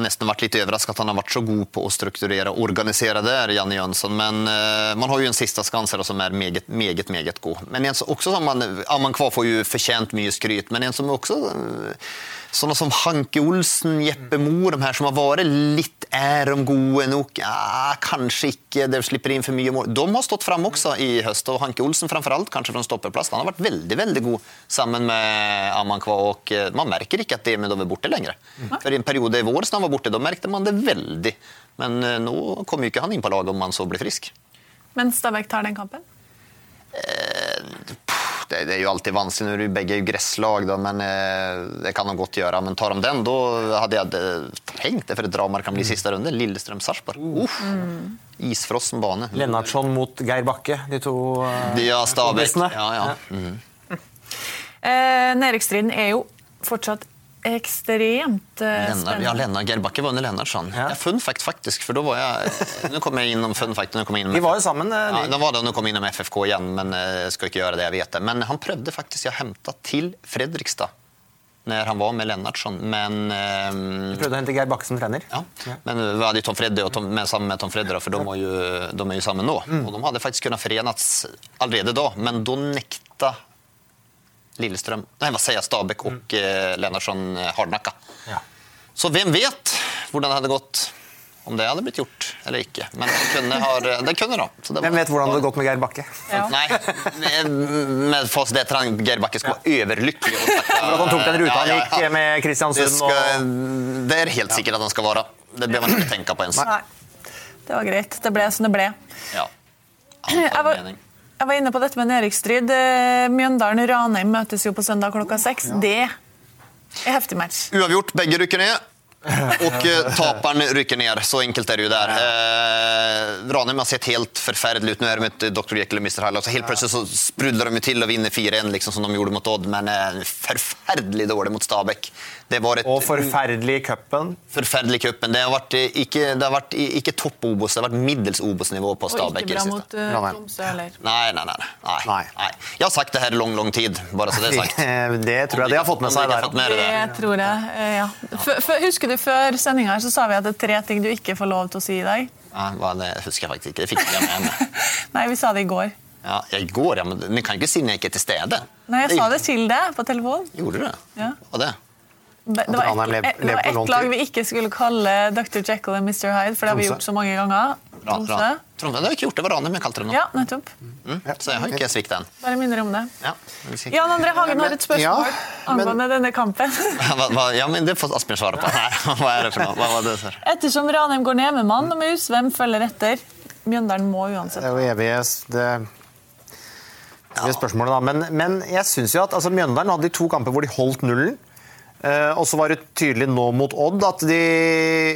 nesten vært litt overrasket at han har vært så god på å strukturere og organisere der, Janne Jønsson. Men uh, man har jo en siste skanser som er meget, meget, meget god. Men en som også, som man, Amman får jo fortjent mye skryt, men en som også eh, sådana som Hanke Olsen, Jeppe Moe, de her som har vært litt Er de gode nok? Ja, kanskje ikke. de slipper inn for mye mål. De har stått fram også i høst. Og Hanke Olsen framfor alt, kanskje fra stopperplass. Han har vært veldig veldig god sammen med Amankwa. og Man merker ikke at det med Demidov är borte lenger. For i en periode i vår som han var borte, da merket man det veldig. Men nå kommer jo ikke han inn på laget om han så blir frisk. Men Stabæk tar den kampen? Det, det är ju alltid vanskligt, nu är det ju bägge då, men eh, det kan de gott göra. Men tar de den, då hade jag eh, tänkt det för ett drama kan bli sista runden. Lillestrøm-Sarpsborg. Uff. Isfrossen bane. Lennartson mot Geir Bakke, de to eh, Stabæk. Ja, ja. Mm. Eh, Nedrykksstriden er jo fortsatt ekstremt spennende. Ja, Lena Gerbacke var under Lennartsson. Ja. Ja. fun fact faktisk. for da var jeg... Nå kom jeg innom om fun fact. Nu kommer jag in Vi var jo sammen. eh, Ja, da de var det, nå kom jeg innom om FFK igjen, men jeg skal ikke gjøre det, jeg vet det. Men han prøvde faktisk å hente til Fredrikstad når han var med Lennartsson. Men, ehm, Prøvde å hente Geir Bakke som trener. ja. men vi hadde Tom Freddy og Tom, med, sammen med Tom Freddy, for de, var jo de jo sammen nå. Mm. Og de hadde faktisk kunnet forenes allerede da, men da nekta Lilleström, Nei, hva sier jeg? Stabæk og mm. Lennartsson hardnakka. Ja. Så hvem vet hvordan det hadde gått om det hadde blitt gjort eller ikke. Men det kunne, har, det kunne da. Så det Hvem vet hvordan det hadde gått med Geir Bakke? Ja. Nei, med fast det at Geir Bakke skulle være overlykkelig. og For at han tok den ruta han Ja, ja, gikk med med Det, Kristiansund skal, og det er helt sikkert at han skal være. Det bør man ikke tenke på ens. Nei, det var greit. Det ble som det ble. Ja. Jeg var, mening. Jeg var inne på dette med nedrykksstrid. Stryd. Mjøndalen-Ranheim møtes jo på søndag klokka seks. Det er heftig match. Uavgjort, begge rykker ned. Och eh, taparen rycker ner, så enkelt är det ju där. Eh, Ranheim har sett helt förfärligt ut. Nu är de ett Dr. Jekyll och Mr. Hyde. Så helt plötsligt så sprudlar de ju till och vinner 4-1 liksom, som de gjorde mot Odd. Men eh, förfärligt dåligt mot Stabæk. Det var et, Og forferdelig i cupen. forferdelig cupen. Det har vært eh, ikke, det har vært ikke topp Obos, det har vært middels Obos-nivå på Og ikke bra mot uh, Tromsø heller. Nei, nei, nei, nei. Nei. Jeg har sagt det her i lang, lang tid, bare så det er sagt. Det tror jeg de har fått med seg der. det. Det tror jeg, eh, ja. F f husker du Før sendinga sa vi at det er tre ting du ikke får lov til å si i dag? Ja, det husker jeg faktisk ikke. Det fikk jeg med meg. Nei, vi sa det i går. Ja, I går, ja, men du kan ikke si når jeg ikke er til stede. Nei, jeg sa det til deg på telefon. Gjorde du det? Ja. Var det? Det det var et, det var ett lag vi ikke skulle kalle Dr. Jekyll og Mr. Hyde, for det har vi gjort så mange ganger. Trondheim Tromsø. Tromsø. Har ikke gjort. Det var Ranheim jeg kalte det nå. Ja, nettopp. Mm. Så jeg har ikke sviktet den. Bare minner om det. Ja, Jan André Hagen har et spørsmål Ja, men- angående denne kampen. hva, hva, ja, men Det får Asbjørn svare på. her. hva er det for noe? Hva var det for? Ettersom Ranheim går ned med mann og mus, hvem følger etter? Mjøndalen må Det uansett. er jo evig, det, evige spørsmålet, da. Men, men jeg syns jo at altså, Mjøndalen hadde de to kamper hvor de holdt nullen. Eh, og så var det tydelig nå mot Odd at de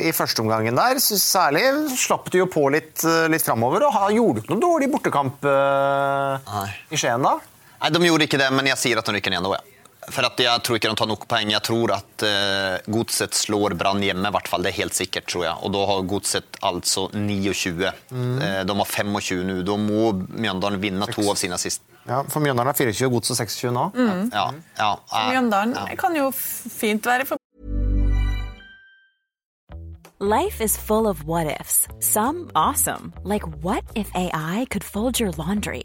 i første omgangen der særlig slapp de jo på litt, eh, litt framover. Og gjorde ikke noen dårlig bortekamp eh, Nei. i Skien da. Nei, De gjorde ikke det, men jeg sier at de rykker ned nå. Ja. For at Jeg tror ikke de tar nok poeng. Jeg tror at uh, Godset slår Brann hjemme. I hvert fall. Det er helt sikkert, tror jeg. Og Da har Godset altså 29. Eh, de har 25 nå. Da må Mjøndalen vinne to av sine siste. Ja, For Mjøndalen er 24 godset og 26 nå. Ja, ja, ja, Mjøndalen ja. kan jo fint være for Life is full of what ifs. Some awesome, like what if AI could fold your laundry?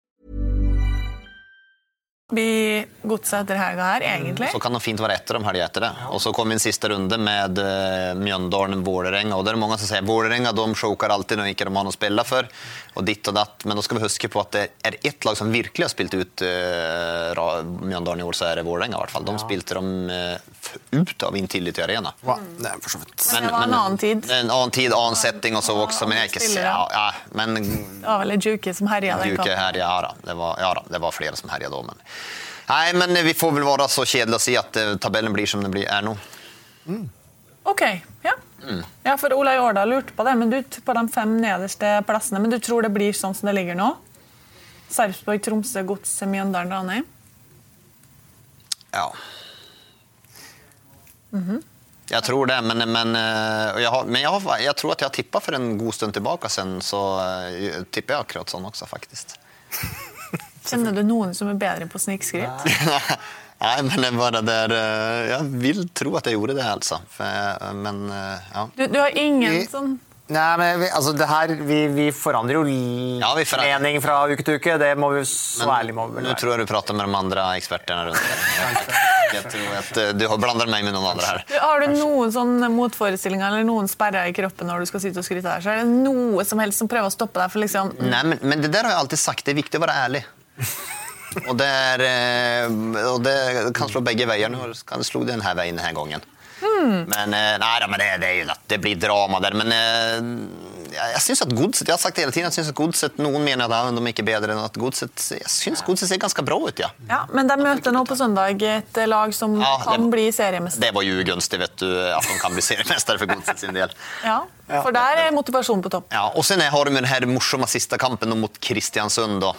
Blir godset etter helga her, egentlig. Så kan det fint være etter om helga etter det. Og så kom min siste runde med uh, Mjøndalen Vålerenga. Og det er mange som sier Vålerenga de choker alltid når ikke de har noe å spille for. Og ditt og datt. Men da skal vi huske på at det er ett lag som virkelig har spilt ut uh, Mjøndalen i år, så er det Vålerenga. i hvert fall. De spilte dem uh, ut av Intility Arena. Hva? det er for så vidt. Men det var en annen tid. En annen tid, annen setting og så også. Men jeg er ikke ja, ja, men Det var vel Juke som herja den kampen. herja, ja, da. Det var, ja da, det var flere som herja da. Men... Nei, men vi får vel være så kjedelige å si at eh, tabellen blir som den blir, er nå. Ok, ja. Mm. Ja, for Olai Årdal lurte på det, men du på de fem nederste plassene. Men du tror det blir sånn som det ligger nå? Sarpsborg, Tromsø, Godset, Mjøndalen, Ranheim? Ja. Jeg tror det, men, men, eh, jeg, har, men jeg, har, jeg tror at jeg har tippa for en god stund tilbake sen, så eh, tipper jeg akkurat sånn også, faktisk. Kjenner du noen som er bedre på snikskryt? Nei, men det bare der eh, Jeg vil tro at jeg gjorde det, altså. Jeg- men eh, ja. Du, du har ingen I, sånn Nei, men vi, altså det her, vi, vi forandrer jo Ja, vi forandrer. mening fra uke til uke. Det må vi så ærlig må vi være. Nå tror jeg du prater med de andre ekspertene rundt deg. Jeg tror at eh, du har blander meg med noen andre her. Har du noen sånn motforestillinger eller noen sperrer i kroppen når du skal sitte og skryte her? Så er det noe som helst som prøver å stoppe deg for liksom Nei, men, men det der har jeg alltid sagt. Det er viktig å være ærlig. Og det, er, eh, og det kan slå begge veier. Nå kan det slå den her veien denne gangen. Men, eh, nei, men det, det, er jo det blir drama der. Men eh, jeg, jeg synes at Godset Jeg har sagt det hele tiden, jeg synes at Godset, Noen mener at de er ikke bedre enn at Godset Jeg synes Godset ser ganske bra ut, ja. Ja, Men de møter nå på søndag et lag som Ja, kan det- bli seriemester. Det var jo ugunstig, vet du, at de kan bli seriemester for Godset sin del. Ja, For der er motivasjonen på topp. Ja, Og så har de den her morsomme siste kampen mot Kristiansund då.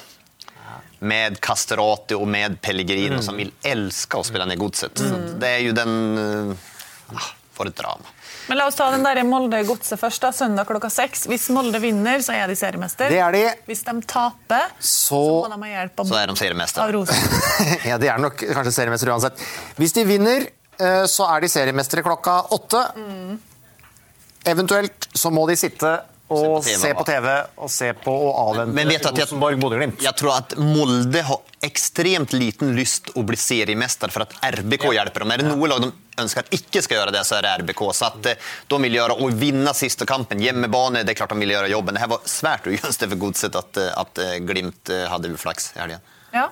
Med Casterati och med Pellegrino som vill älska att spela ner godset. Mm. det är ju den... eh, Ah, for et drama. Men la oss ta den der Molde-Godset først. da, Søndag klokka seks. Hvis Molde vinner, så er de seriemester. Det er de. Hvis de taper, så, Så- må de ha hjelp av, Så er de seriemester. av Rosen. Ja, de er nok kanskje seriemester uansett. Hvis de vinner, eh, så er de seriemestere klokka åtte. Eventuelt så må de sitte og Se på TV, og se på og avvente men vet at jeg, Rosenborg-Bodø-Glimt. Jeg tror at Molde har ekstremt liten lyst å bli seriemester for at RBK hjelper dem. Er det noe lag de ønsker at ikke skal gjøre det, så er det RBK. Så at eh, de vil gjøre å vinne siste kampen, hjemmebane, det er klart de vil gjøre jobben. Det her var svært ugunstig for Godset at, eh, at eh, Glimt hadde uflaks i helgen. Ja.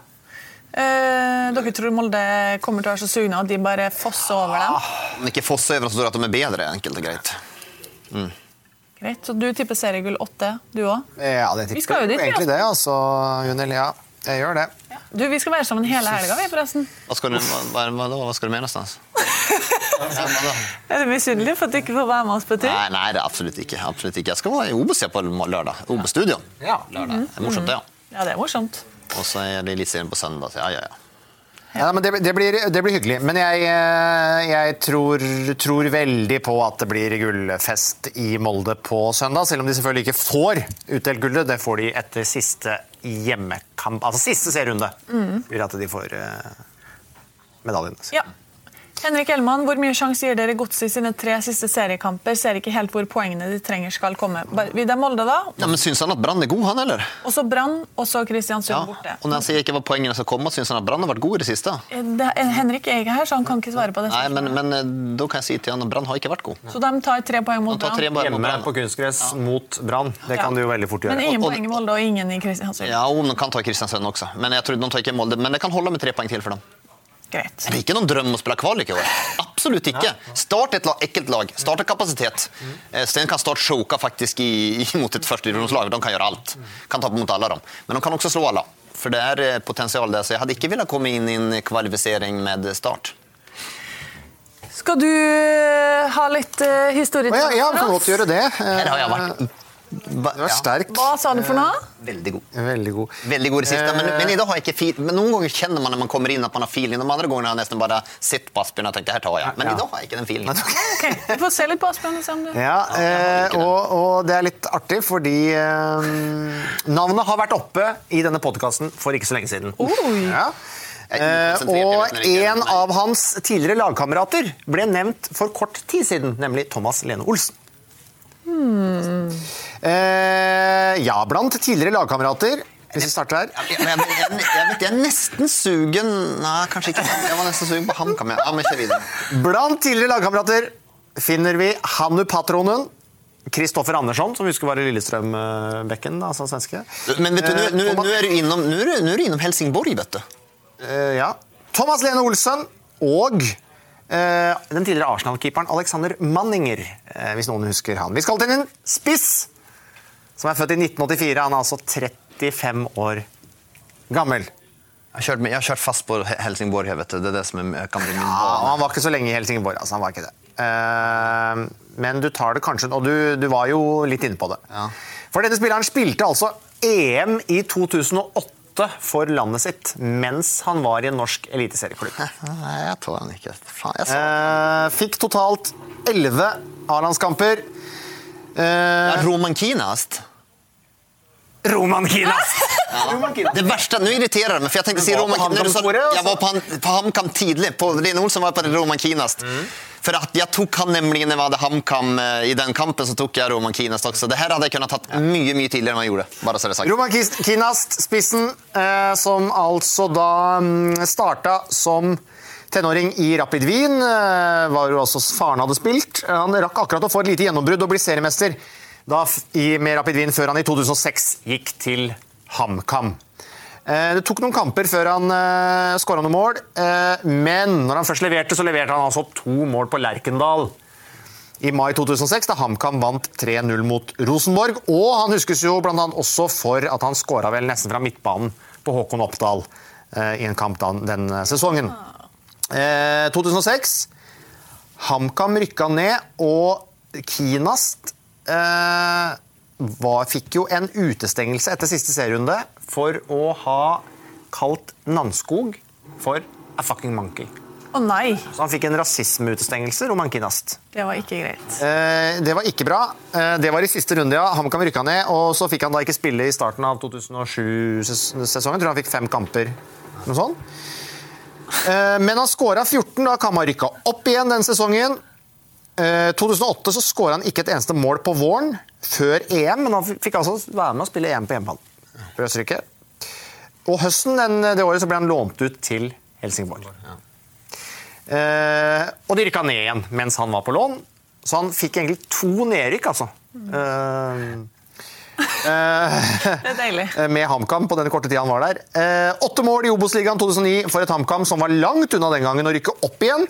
Eh, dere tror Molde kommer til å være så sugne at de bare fosser over dem? Om ikke fosser over, så tror jeg at de er bedre, enkelt og greit. Greit, så Du tipper seriegull åtte, du òg? Ja, det tipper jeg egentlig altså. det, altså, Junil. Ja, jeg gjør det. Du, Vi skal være sammen hele helga, vi, forresten. Hva skal du, hva, hva, hva, hva skal du med neste? Ja, da? Er du misunnelig for at du ikke får være med oss på tur? Nei, nei, det er absolutt ikke. Absolutt ikke. Jeg skal være i Obos på lørdag. Obos-studio. Ja. Lørdag. Det er morsomt, det. Ja. Ja, det er morsomt. Og så er det Eliteserien på søndag. Ja, ja, ja. Ja, men det, det, blir, det blir hyggelig. Men jeg, eh, jeg tror, tror veldig på at det blir gullfest i Molde på søndag. Selv om de selvfølgelig ikke får utdelt gullet. Det får de etter siste hjemmekamp, altså siste serierunde. Blir at de får medaljene. medaljen. Ja. Henrik Elman, hvor mye sjanse gir dere Godset i sine tre siste seriekamper? Ser ikke helt hvor poengene de trenger skal komme. Bare- Det er Molde, da. ja men Syns han at Brann er god, han, eller? Også Brann, og så Kristiansund Ja. borte. Og når han sier ikke hva poengene skal komme, syns han at Brann har vært god i det siste? Det er, Henrik er ikke her, så han kan ikke svare på det. Nei, men, men eh, da kan jeg si til han at Brann har ikke vært god. Så de tar tre poeng mot Brann. Hjemme på kunstgress mot Brann. Det Ja. kan du jo veldig fort gjøre. Men ingen poeng i Molde og ingen i Kristiansund. Ja, de kan ta Kristiansund også. Men jeg tror de tar ikke Molde. Men det kan holde med tre poeng til for dem. Greit. Det er ikke noen drøm å spille kvalik i år. Absolutt ikke. Start et lag, ekkelt lag. Start et kapasitet. Sten Sen kan Start choka faktisk i, i, mot et førstedivisjonslag. De kan gjøre alt. Kan tape mot alle dem. Men de kan også slå alle. For det er eh, potensial der. Så jeg hadde ikke villet komme inn i en kvalifisering med Start. Skal du eh, ha litt uh, historie til ja, ja, lov til å gjøre det. Her har jeg vært Du er ja. sterk. Hva sa du for noe? Veldig god. Veldig god. Veldig god i siste, men, Eh. men idag har jeg ikke fil. Men noen ganger kjenner man når man kommer inn at man har feeling. De andre gangene har jeg nesten bare sett på Asbjørn og tenkt her tar jeg. Men Ja. i dag har jeg ikke den feelingen. Ok, Vi får se litt på Asbjørn. og se. Ja, eh, og, og det er litt artig, fordi eh, navnet har vært oppe i denne podkasten for ikke så lenge siden. Ja. Jeg Eh, og en av hans tidligere lagkamerater ble nevnt for kort tid siden, nemlig Thomas Lene Olsen. Eh, ja, blant tidligere lagkamerater Hvis vi starter her. Jeg, er nesten sugen Nei, kanskje ikke. Jeg var nesten sugen på HamKam. Ja, men kjør videre. Blant tidligere lagkamerater finner vi Hannu-patronen. Kristoffer Andersson, som vi husker var i Lillestrøm-bekken. Altså svenske. Men vet du, nå- Eh, er du innom, er du- er du innom Helsingborg, vet du. Eh, ja. Thomas Lene Olsen og eh, den tidligere Arsenal-keeperen Alexander Manninger, eh, hvis noen husker han. Vi skal til en spiss som er født i 1984. Han er altså 35 år gammel. Jeg har kjørt, jeg har kjørt fast på Helsingborg. Vet du. Det er det som er, kan bli min Ja, han var ikke så lenge i Helsingborg. Altså, han var ikke det. Uh, men du tar det kanskje Og du, du var jo litt inne på det. Ja. For denne spilleren spilte altså EM i 2008 for landet sitt mens han var i en norsk eliteserieklubb. Nei, jeg tror han ikke. Faen, jeg så. Eh, fikk totalt 11 A-landskamper. Eh, Roman Kinast. Roman Kinas! Ja. Det verste, Nå irriterer det meg, for jeg tenkte å si Roman Kinas. Jeg var på, han- på HamKam tidlig. På Lene Olsen var på Roman Kinas For at jeg tok han nemlig når jeg hadde HamKam eh, i den kampen, så tok jeg Roman Kinast også. Det her hadde jeg kunnet tatt mye mye tidligere enn jeg gjorde. bare så det sagt. Roman Kinast, spissen, eh, som altså da mm, starta som tenåring i Rapid Wien, eh, var jo også faren hadde spilt. Han rakk akkurat å få et lite gjennombrudd og bli seriemester da, i, med Rapid Wien før han i 2006 gikk til HamKam. Eh, Det tok noen kamper før han uh, skåra noen mål, eh, men når han først leverte, så leverte han altså to mål på Lerkendal i mai 2006, da HamKam vant 3-0 mot Rosenborg. Og han huskes jo blant annet også for at han skåra vel nesten fra midtbanen på Håkon Oppdal eh, i en kamp den, sesongen. Eh, 2006. HamKam rykka ned, og Kinast eh, var, fikk jo en utestengelse etter siste serierunde for å ha kalt Nanskog for a fucking monkey. Å nei, Så han fikk en rasismeutestengelse, romankinast. Det var ikke greit. Eh, det var ikke bra. Eh, det var i siste runde, ja. HamKam rykka ned, og så fikk han da ikke spille i starten av 2007-sesongen. Tror han fikk fem kamper. Noe sånt. Eh, men han skåra 14 da Kamma rykka opp igjen den sesongen. Eh, 2008 så skåra han ikke et eneste mål på våren før EM, men han fikk altså være med å spille EM på hjemmebane for Østerrike. Og høsten den, det året så ble han lånt ut til Helsingborg. Eh, og de rykka ned igjen mens han var på lån, så han fikk egentlig to nedrykk, altså. Eh, Det er deilig. eh, med HamKam på den korte tida han var der. Eh, åtte mål i Obos-ligaen 2009 for et HamKam som var langt unna den gangen å rykke opp igjen.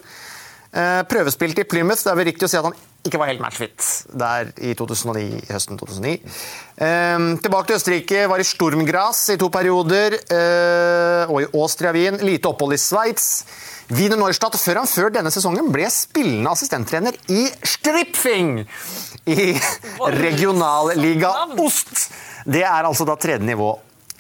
Eh, prøvespilt i Plymouth. Det er vel riktig å si at han ikke var helt matchfit der i 2009, i høsten 2009. Eh, tilbake til Østerrike, var i Sturmgras i to perioder, eh, og i Austria Wien. Lite opphold i Sveits. Wiener Neustadt, før han før denne sesongen ble spillende assistenttrener i Stripfing i regionalliga Ost. Det er altså da tredje nivå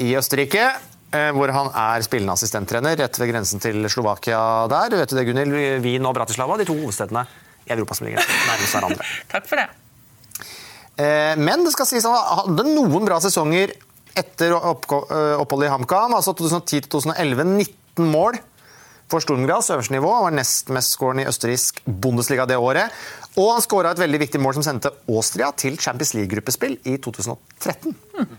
i Østerrike, hvor han er spillende assistenttrener rett ved grensen til Slovakia der. Vet du det, Gunhild. Wien og Bratislava, de to hovedstedene i Europa som ligger nærmest hverandre. Takk for det. Eh, Men det skal sies han hadde noen bra sesonger etter eh, oppholdet i HamKam. Altså 2010-2011 19 mål for Sturmgras, øverste nivå. Han var nest mest skårende i østerriksk Bundesliga det året. Og han skåra et veldig viktig mål som sendte Austria til Champions League-gruppespill i 2013. Eh,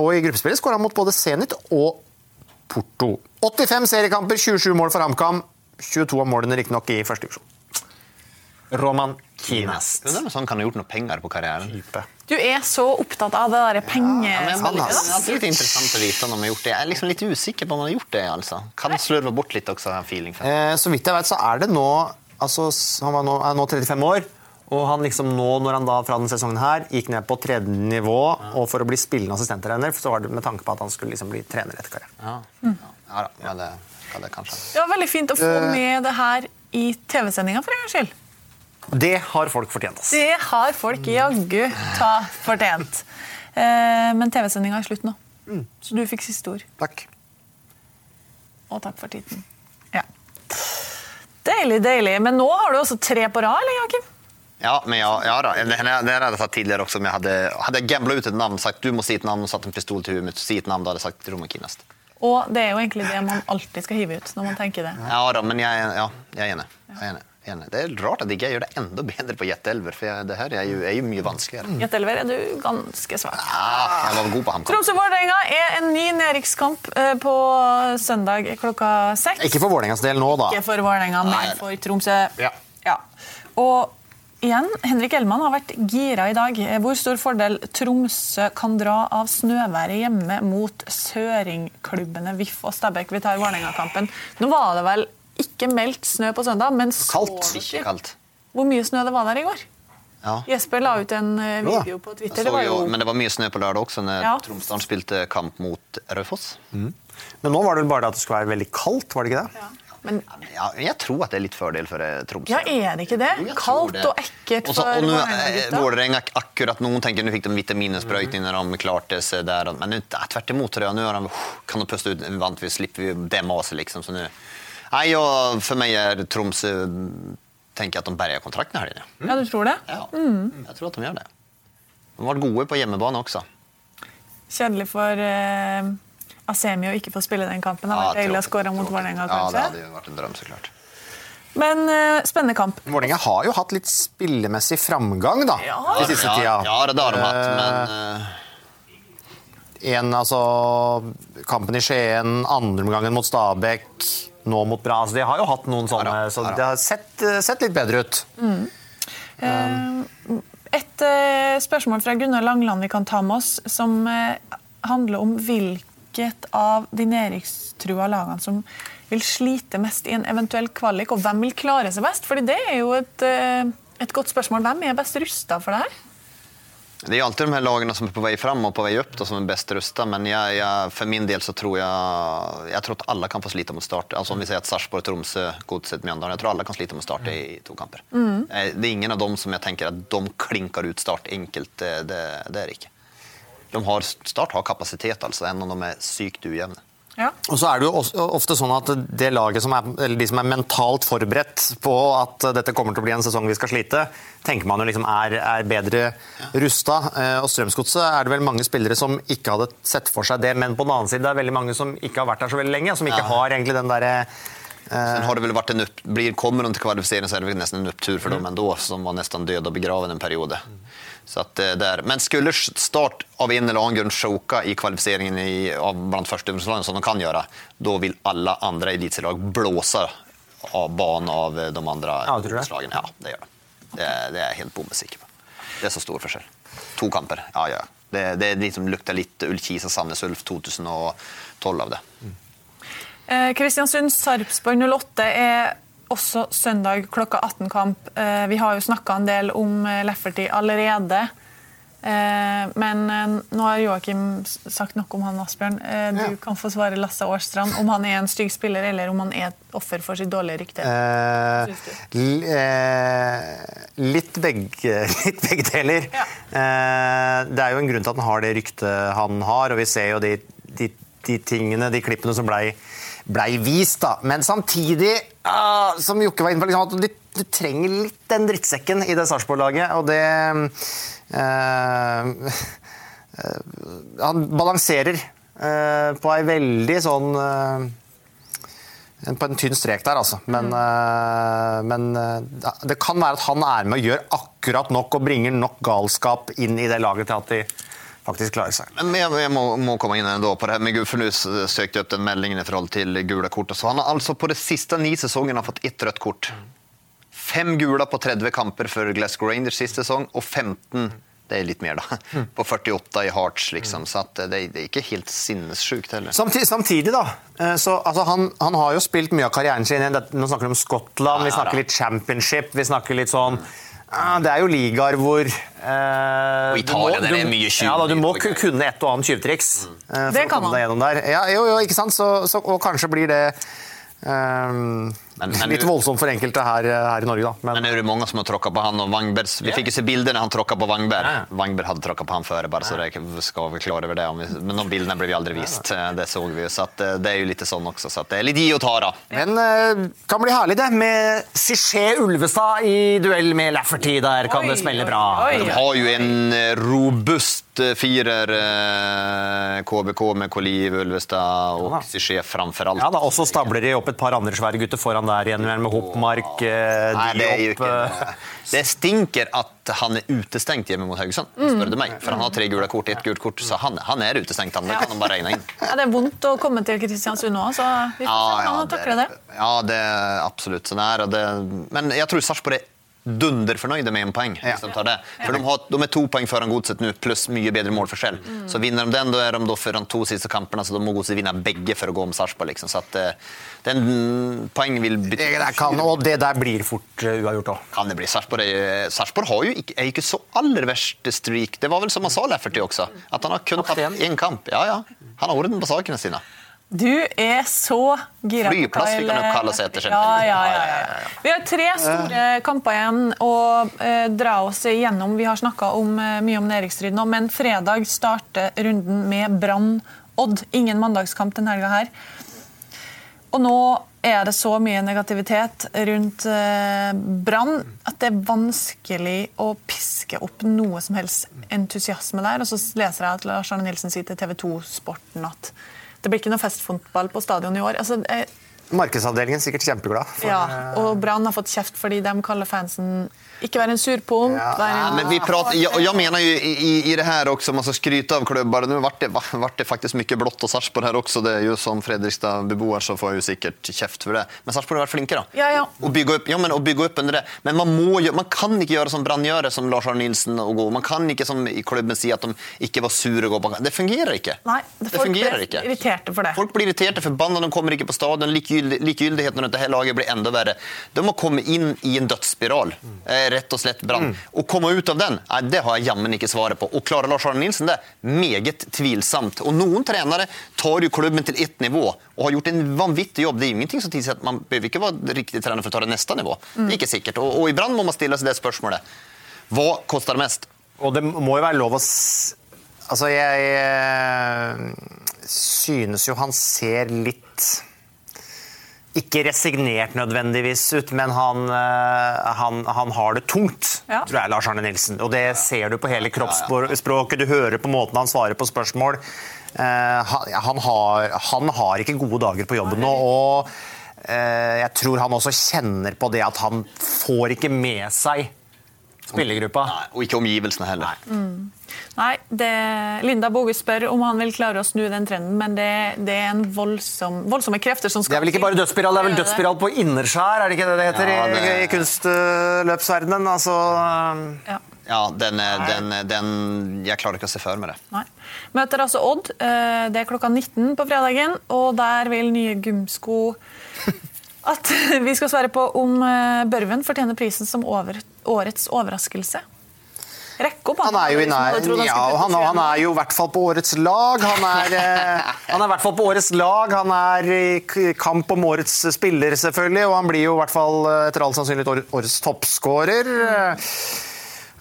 Og i gruppespillet skåra han mot både Zenit og Porto. 85 seriekamper, 27 mål for HamKam. 22 av målene riktignok i første divisjon. Roman Kinast. Sånn kan ha gjort noe penger på karrieren. Du er så opptatt av det der Ja, men er litt- det er litt interessant å vite om han har gjort det. Jeg er liksom litt usikker på om han har gjort det. altså. Kan slurve bort litt også, feeling. Eh, så vidt jeg vet, så er det nå altså, Han var nå, er nå 35 år. Og han liksom nå, når han da fra denne sesongen her gikk ned på tredje nivå og for å bli spillende assistenttrener, så var det med tanke på at han skulle liksom bli trener etter karrieren. Ja, ja da, ja, det, ja, det kanskje. Det var veldig fint å få Eh. med det her i TV-sendinga for en gangs skyld. Det har folk fortjent. ass. Det har folk jaggu ta fortjent. Eh, men TV-sendinga er slutt nå, så du fikk siste ord. Takk. Og takk for tiden. Ja. Deilig, deilig. Men nå har du også tre på rad, eller, Joakim? Ja, men ja, ja da. Det det här hade jag sagt tidigare också. Om jag hade, hade jag gamblat ut ett namn, sagt du måste si ett namn och satt en pistol till huvudet, si ett namn, då hade jag sagt Roman Kinnast. Og det er jo egentlig det man alltid skal hive ut når man tenker det. Ja, då, men jag, är- ja, jag är enig. Jag är enig. Det er rart at ikke jeg gjør det enda bedre på jätteelver, for det her er jo, er jo mye vanskeligere. Gjettelver er du ganske svak. Ja, jeg var god på HamKam. Tromsø-Vålerenga er en ny nedrykkskamp eh, på søndag klokka seks. Ikke for Vålerengas del nå, da. Ikke for Vålerenga, men for Tromsø. Ja. Ja. Og igjen, Henrik Elman har vært gira i dag. Hvor stor fordel Tromsø kan dra av snøværet hjemme mot søringklubbene VIF og Stabæk. Vi tar Vålerenga-kampen. Nå var det vel ikke meldt snø på søndag, men så Ikke Kaldt. hvor mye snø det var der i går? Ja. Jesper la ut en eh, Jo video på Twitter. Det var jo men det var mye snø på lørdag også, når Ja. Tromsdalen spilte kamp mot Raufoss. Men nå var det vel bare det at det skulle være veldig kaldt, var det ikke det? Men Ja, jeg tror at det er litt fordel för eh, Tromsø. ja, er det ikke det? Jo, Kaldt det. og ekkelt for nu, eh, Vålerenga-gutta? Vålerenga akkurat, noen tenker nå fikk de vitamininnsprøytning når de klarte seg der. Men tvert imot. har de, kan de puste ut, vant vi slipper vi det sig liksom. Så nå Nei, og for meg er Tromsø, tenker jeg at de berger kontrakten i här Mm. Ja, du tror det? Ja, jeg tror at de gjør det. De har vært gode på hjemmebane også. Kjedelig for eh, Asemi å ikke få spille den kampen. Det hadde vært deilig å skåre mot tråkigt. kanskje? Ja, det hadde varit en dröm såklart. Men uh, spennende kamp. Vålerenga har jo hatt litt spillemessig framgang da, Ja. de siste tida. Ja, det har de hatt, men... Uh... En, altså, kampen i Skien, andre omgangen mot Stabæk, nå mot Bra. Altså, de har jo hatt noen sånne, Ja så det har sett, sett litt bedre ut. Et uh, spørsmål fra Gunnar Langland vi kan ta med oss, som eh, handler om hvilket av de nedrykkstrua lagene som vil slite mest i en eventuell kvalik, og hvem vil klare seg best? Fordi det er jo et, eh, et godt spørsmål. Hvem er best rusta for det her? Det er alltid de her lagene som er på vei fram og på vei opp, da, som er best rusta. Men jeg, jeg, for min del så tror jeg Jeg tror at alle kan få slite mot start. Altså om vi sier at Sarpsborg, Tromsø, Godset, Mjøndalen. Jeg tror alle kan slite mot start i to kamper. Mm. Det er ingen av dem som jeg tenker at de klinker ut start enkelt. Det, det, det är det inte. De har, start har kapasitet altså, enn om de er sykt ujevne. Ja. Og så er det jo ofte sånn at det laget som er, eller de som er mentalt forberedt på at dette kommer til å bli en sesong vi skal slite, tenker man jo liksom er, er bedre rusta. Eh, Og Strømsgodset er det vel mange spillere som ikke hadde sett for seg det, men på den annen side det er veldig mange som ikke har vært der så veldig lenge, som ikke Ja. har egentlig den der, Sen har det väl varit en upp, blir, kommer de till kvalificering så är det nesten nästan en opptur for dem ändå som var nesten død og begraven en period. Så att, eh, där. Men skulle start av en eller annen grunn choka i kvalifiseringen i, av bland första divisionslagen som de kan gjøre, da vil alle andre elitserielag blåse av banen av eh, de andre Ja, det? divisionslagen. Ja, det gjør de. Det, det er jeg helt bombesikker på. Det er så stor forskjell. To kamper, ja ja. Det, det liksom lukter litt Ullkisa Sandnes Ulf 2012 av det. Eh, Kristiansund Sarpsborg 08 er også søndag klokka 18-kamp. Eh, vi har jo snakka en del om eh, Lefferty allerede. Eh, men nå har Joakim sagt noe om han Asbjørn. Du du kan få svare Lasse Årstrand om han er en stygg spiller eller om han er et offer for sitt dårlige rykte. Eh, eh, litt, begge, litt begge deler. Ja. Eh, det er jo en grunn til at han har det ryktet han har, og vi ser jo de, de, de tingene, de klippene som blei blei vist. da. Men samtidig, uh, som Jokke var inne på, liksom, at du, du trenger litt den drittsekken i det Sarpsborg-laget. Og det uh, Han balanserer eh, på ei veldig sånn på en tynn strek der, altså. Men, eh, men det kan være at han er med og gjør akkurat nok og bringer nok galskap inn i det laget til at de faktisk klarer seg. Men jeg, jeg må, må komme inn da på det her med gul, søkte opp den meldingen i forhold til gula kort. Så han har altså på de siste ni sesongene fått ett rødt kort. Fem gula på 30 kamper for Glasgow Rangers sist sesong, og 15 det er litt mer da, på 48 i Hearts. Liksom. Så at det, det er ikke helt sinnessjukt heller. Samtidig, samtidig da, eh, så altså, han, han har jo spilt mye av karrieren sin Nå snakker vi om Skottland, vi snakker litt championship, vi snakker litt sånn ah, Det er jo ligaer hvor eh, Italia, du må- du- mye Ja, da, du må kunne et og annet tyvtriks eh, for Det kan man. deg gjennom der. Ja, jo, jo, ikke sant? Så, så, og kanskje blir det eh, Men, men, Litt voldsomt for enkelte her, her i Norge, da. Men, men er det mange som har tråkka på han og Wangberg. Vi fikk jo se bilder når han tråkka på Wangberg. Wangberg hadde tråkka på han før, bare så det skal vi klare over det. Vi, men de bildene ble vi aldri vist. Det så vi jo. Så at, eh, det er jo litt sånn også. Så at det er litt gi og ta, da. men eh, kan bli herlig, det. Med Siché Ulvestad i duell med Lafferty. Der kan Oi, det smelle bra. oi. De har jo en eh, robust eh, firer, eh, KBK med Koliv, Ulvestad og Siché framfor alt. Ja da, Og så stabler de opp et par andre svære gutter foran der igjen, med Hoppmark, eh, Nei, det er jo ikke eh, Det stinker at han er utestengt hjemme mot Haugesund, spør du meg. For han har tre gule kort, ett gult kort, så han, han er utestengt. Han, det kan han bare regne inn. Ja, det er vondt å komme til Kristiansund nå, så vi får se om han takler det. Ja, det er absolutt sånn her. men jeg tror Sarpsborg er dunderfornøyde med en poeng. Hvis de tar det. For de, har, de er to poeng foran Godset nå, pluss mye bedre målforskjell. Så vinner de den, da er de da foran to siste kampene, så da må Godset vinne begge for å gå om Sarpsborg. Liksom. Så at, uh, den poeng vil bety det kan, Og det der blir fort eh, uavgjort òg. kan det bli. Sarpsborg, er- har jo ikke, er ikke så aller verste streak. Det var vel som han sa Lefferty også, at han har kun hatt én kamp. Ja, ja. Han har orden på sakene sine. Du er så gira Flyplass, fikk han kalle seg etter, Ja, ja, ja, ja. Vi har tre store kamper igjen å eh, dra oss igjennom. Vi har snakka eh, mye om nedrykksstrid nå, men fredag starter runden med Brann-Odd. Ingen mandagskamp denne helga her. Og nå er det så mye negativitet rundt eh, Brann at det er vanskelig å piske opp noe som helst entusiasme der. Og så leser jeg at Lars Arne Nilsen sier til TV 2 Sporten at det blir ikke noe festfotball på stadion i år. Altså, Markedsavdelingen er sikkert kjempeglad. For, ja, og Brann har fått kjeft fordi de kaller fansen ikke være en surpomp. Ja, en- men vi prater, jag, jag menar ju i, i- det här också, man ska skryta av klubbar. Nu vart det, va- vart det faktiskt mycket blått och Sarpsborg här också. Det är ju som Fredrikstad-beboer så får jag ju säkert käft för det. Men Sarpsborg har vært flinke da. Ja, ja. Och bygga upp, ja, men, och bygga upp under det. Men man, må man kan ikke gjøre som Brann gjør, det, som Lars Arne Nilsen och gå. Man kan ikke som i klubben si at de ikke var sure. och gå på. Det fungerer ikke. Nei, det folk fungerer blir ikke. irriterte for det. Folk blir irriterte, forbanna, de kommer ikke på stadion. Likegyldig- Likegyldigheten rundt dette laget blir enda verre. De har kommet inn i en dødsspiral, eh, rett og slett Brann. Å komme ut av den, nei, det har jeg jammen ikke svaret på. Og klarer Lars Arne Nilsen det? Meget tvilsomt. Og noen trenere tar jo klubben til ett nivå og har gjort en vanvittig jobb. Det er ingenting som tilsier at man behøver ikke være riktig trener for å ta det neste nivå. Det er ikke sikkert. Og, og i Brann må man stille seg det spørsmålet. Hva koster det mest? Og det må jo være lov å. Altså, jeg eh, synes jo han ser litt ikke resignert nødvendigvis ut, men han, eh, han, han har det tungt, Ja. tror jeg, Lars Arne Nilsen. Og det ser du på hele kroppsspråket, du hører på måten han svarer på spørsmål. Eh, han, har, han har ikke gode dager på jobben nå, og eh, jeg tror han også kjenner på det at han får ikke med seg spillergruppa. Nei, og ikke omgivelsene heller. Nei, det, Linda Boge spør om han vil klare å snu den trenden, men det, det er en voldsom, voldsomme krefter som skal Det er vel ikke bare dødsspiral, det er vel dødsspiral på innerskjær, er det ikke det det heter Ja, det- i, i kunstløpsverdenen? Altså, Ja. Ja, den, den, den Jeg klarer ikke å se før med det. Nei. Møter altså Odd. eh, Det er klokka 19 på fredagen, og der vil nye gymsko at vi skal svare på om eh, Børven fortjener prisen som over, årets overraskelse. Rekk opp, han er jo i Som nær... Ja, han, han er jo i hvert fall på årets lag. Han er, eh, han er i hvert fall på årets lag. Han er i kamp om årets spiller, selvfølgelig, og han blir jo i hvert fall eh, etter all sannsynlighet årets toppskårer. Eh,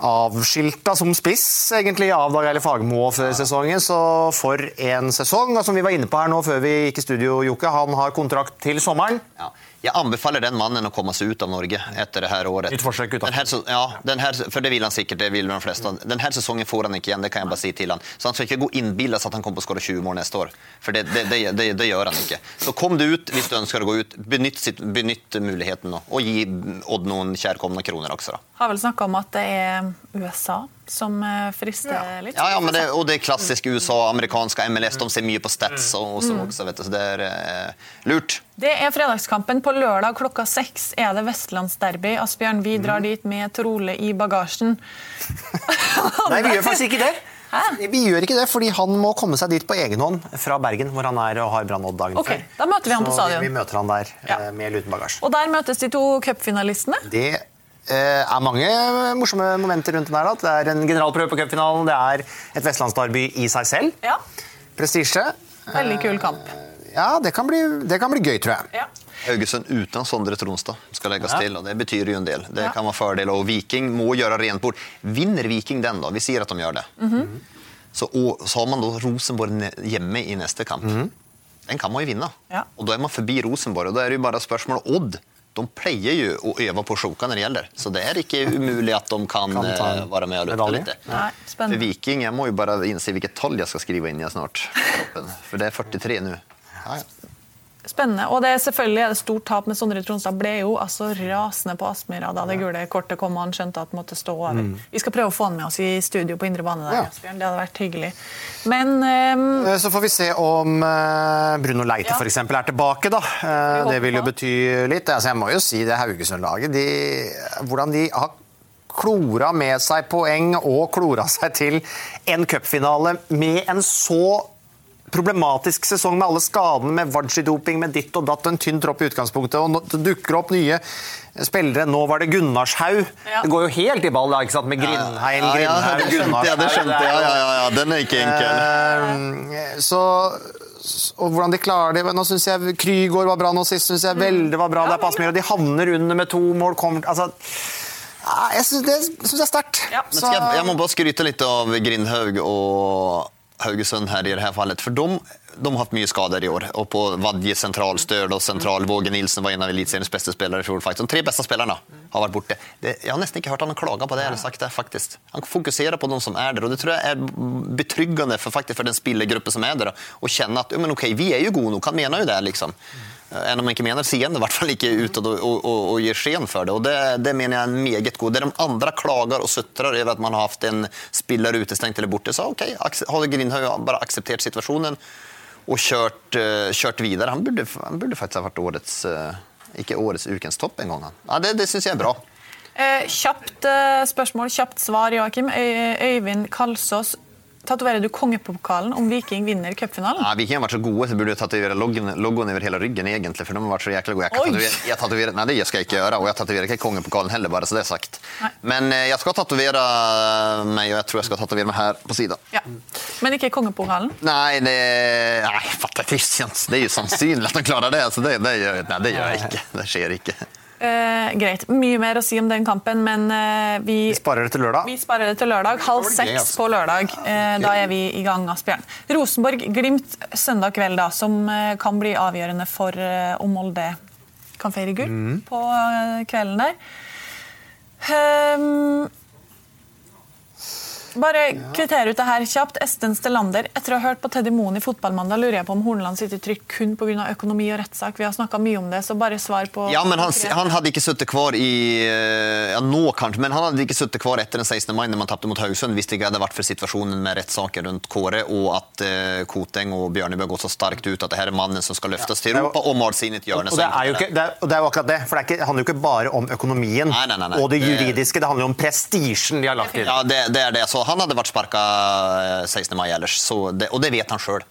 Avskilta som spiss, egentlig, av Dag Eilif Fagermo før sesongen. Så for en sesong. Og som vi var inne på her nå før vi gikk i studio, Jokke, han har kontrakt til sommeren. Ja. Jeg anbefaler den mannen å komme seg ut av Norge etter det her året. Nytt forsøk ut. Den her, ja, den her, for det vil han sikkert. det vil de fleste. Denne her sesongen får han ikke igjen, det kan jeg bare si til han. Så han skal ikke gå innbilla at han kommer til å skåre 20 mål neste år. For det, det, det, det, det gjør han ikke. Så kom du ut hvis du ønsker å gå ut. Benytt, sitt, benytt muligheten nå. Og gi Odd noen kjærkomne kroner også. da. Har vel snakka om at det er USA som frister frister litt. Ja, ja, men det, og det er klassisk USA, amerikanske MLS. De ser mye på stats og, og så også, vet du. Så det er eh, lurt. Det er fredagskampen. På lørdag klokka seks er det vestlandsderby. Asbjørn, vi drar Mm. dit med Trole i bagasjen. Nei, vi gjør faktisk ikke det. Vi gjør ikke det, fordi han må komme seg dit på egen hånd fra Bergen, hvor han er og har Brann Odd dagen okay, før. da møter vi han på Så stadion. Vi, vi møter han der Ja. eh, med luten uten bagasje. Og der møtes de to cupfinalistene. Det eh, er mange morsomme momenter rundt den her. Det er en generalprøve på cupfinalen, det er et vestlandsdarby i seg selv. Ja, Prestisje. Veldig kul kamp. Ja, det kan, bli, det kan bli gøy, tror jeg. Ja. Haugesund uten Sondre Tronstad skal legges Ja. til, og det betyr jo en del. Det Ja. kan være fordel, og Viking må gjøre rent bord. Vinner Viking den, da? Vi sier at de gjør det. Mhm. så, og, så har man da Rosenborg hjemme i neste kamp. Den kan man jo vinne. Ja. Og da er man forbi Rosenborg, og da er det jo bare spørsmålet Odd. De pleier jo å øve på sjoka når det gjelder, så det er ikke umulig at de kan, Kan eh, være med og lukte litt. Nei, For. Viking, jeg må jo bare innse hvilket tall jeg skal skrive inn i snart. For det er 43 nå. Ja, ja. Spennende. Og det er selvfølgelig er det stort tap, men Sondre Tronstad ble jo altså rasende på Aspmyra da det gule kortet kom og han skjønte at det måtte stå over. Vi skal prøve å få han med oss i studio på indre bane. der, Ja. Asbjørn. Det hadde vært hyggelig. Men Eh, Så får vi se om eh, Bruno Leite Ja. eksempel, er tilbake. da. Eh, Det vil jo bety litt. Altså, jeg må jo si det Haugesund-laget de, Hvordan de har klora med seg poeng og klora seg til en cupfinale med en så problematisk sesong med alle skadene, med Vardsi-doping, med ditt og datt, en tynn tropp i utgangspunktet, og nå det dukker opp nye spillere. Nå var det Gunnarshaug. Ja. Det går jo helt i ball da, ikke sant? med Grindheim, Ja, ja, Grindhaug, det skjønte jeg. Det skjønte jeg. Ja, ja, ja, Den er ikke enkel. Uh, Så, og hvordan de klarer det Nå syns jeg Krygård var bra nå sist. Synes jeg Velde var bra der på Aspmyr, og de havner under med to mål. Kommer, altså, jeg syns det synes jeg er sterkt. Ja, jeg, jeg må bare skryte litt av Grindhaug og Haugesund her i det her fallet. For de, de har hatt mye skader i år. Og på Vadje sentralstøl og sentral Våge Nilsen var en av eliteseriens beste spillere i faktisk. De tre beste spillerne har vært borte. Det, jeg har nesten ikke hørt han klage på det. eller sagt det, faktisk. Han fokuserer på de som er der, og det tror jeg er betryggende for, faktisk, for den spillergruppen som er der. Å kjenne at ja, men ok, vi er jo gode nok, han mener jo det. liksom. Även om man ikke mener seende, i hvert fall ikke utad og, og, og, gir sken for det. Og det, det mener jeg er meget god. Det de andre klager og sutrer over at man har hatt en spiller utestengt eller borte, så ok, aks- har Grindhaug bare akseptert situasjonen og kjørt, eh, kjørt videre. Han burde, han burde faktisk ha vært årets eh, ikke årets ukens topp en gang. Ja, det det syns jeg er bra. eh, kjapt eh, spørsmål, kjapt svar, Joakim. Øy- Øyvind Kalsås. Tatoverer du kongepokalen om Viking vinner cupfinalen? Ja, Viking har vært så gode, så burde jeg tatovere logoen, over hele ryggen. egentlig, for de har vært så jækla gode. Jeg, kan tatuere, jeg tatuere, nei, det skal jeg ikke gjøre, og jeg tatoverer ikke kongepokalen heller, bare så det er sagt. Nei. Men eh, jeg skal tatovere meg, og jeg tror jeg skal tatovere meg her på sida. Ja. Men ikke kongepokalen? Nei, det, nei, fatter, det, er, jo- det er jo sannsynlig at de klarer det. så det, det, gjør, nei, det gjør jeg ikke. Det skjer ikke. Eh, greit. Mye mer å si om den kampen, men uh, vi, Vi sparer det til lørdag. vi sparer det til lørdag. Halv seks altså. på lørdag. Uh, da er vi i gang, Asbjørn. Rosenborg-Glimt søndag kveld, da, som kan bli avgjørende for om Molde kan feire gull Mm. på kvelden der. Ehm, bare kvittere ut det her kjapt. Esten Stelander, etter å ha hørt på Teddy Moen i Fotballmandag, lurer jeg på om Horneland sitter trygt kun pga. økonomi og rettssak. Vi har snakka mye om det, så bare svar på Ja, men han, han hadde ikke sittet kvar i eh, Ja, nå kanskje, men han hadde ikke sittet kvar etter den 16. mai når man tapte mot Haugesund hvis det ikke hadde vært for situasjonen med rettssaker rundt Kåre, og at uh, Koteng og Bjørnebø gått så sterkt ut at det her er mannen som skal løftes til Europa, og malt seg inn i et hjørne. Og og det, er jo ikke, det, er, det er jo akkurat det, for det, er ikke, det handler jo ikke bare om økonomien Nei, nei, nei, nei. og det Det- juridiske, det handler jo om prestisjen de har lagt inn. Ja, det, det er det. Så han hadde vært sparka 16. mai ellers, så det, og det vet han sjøl.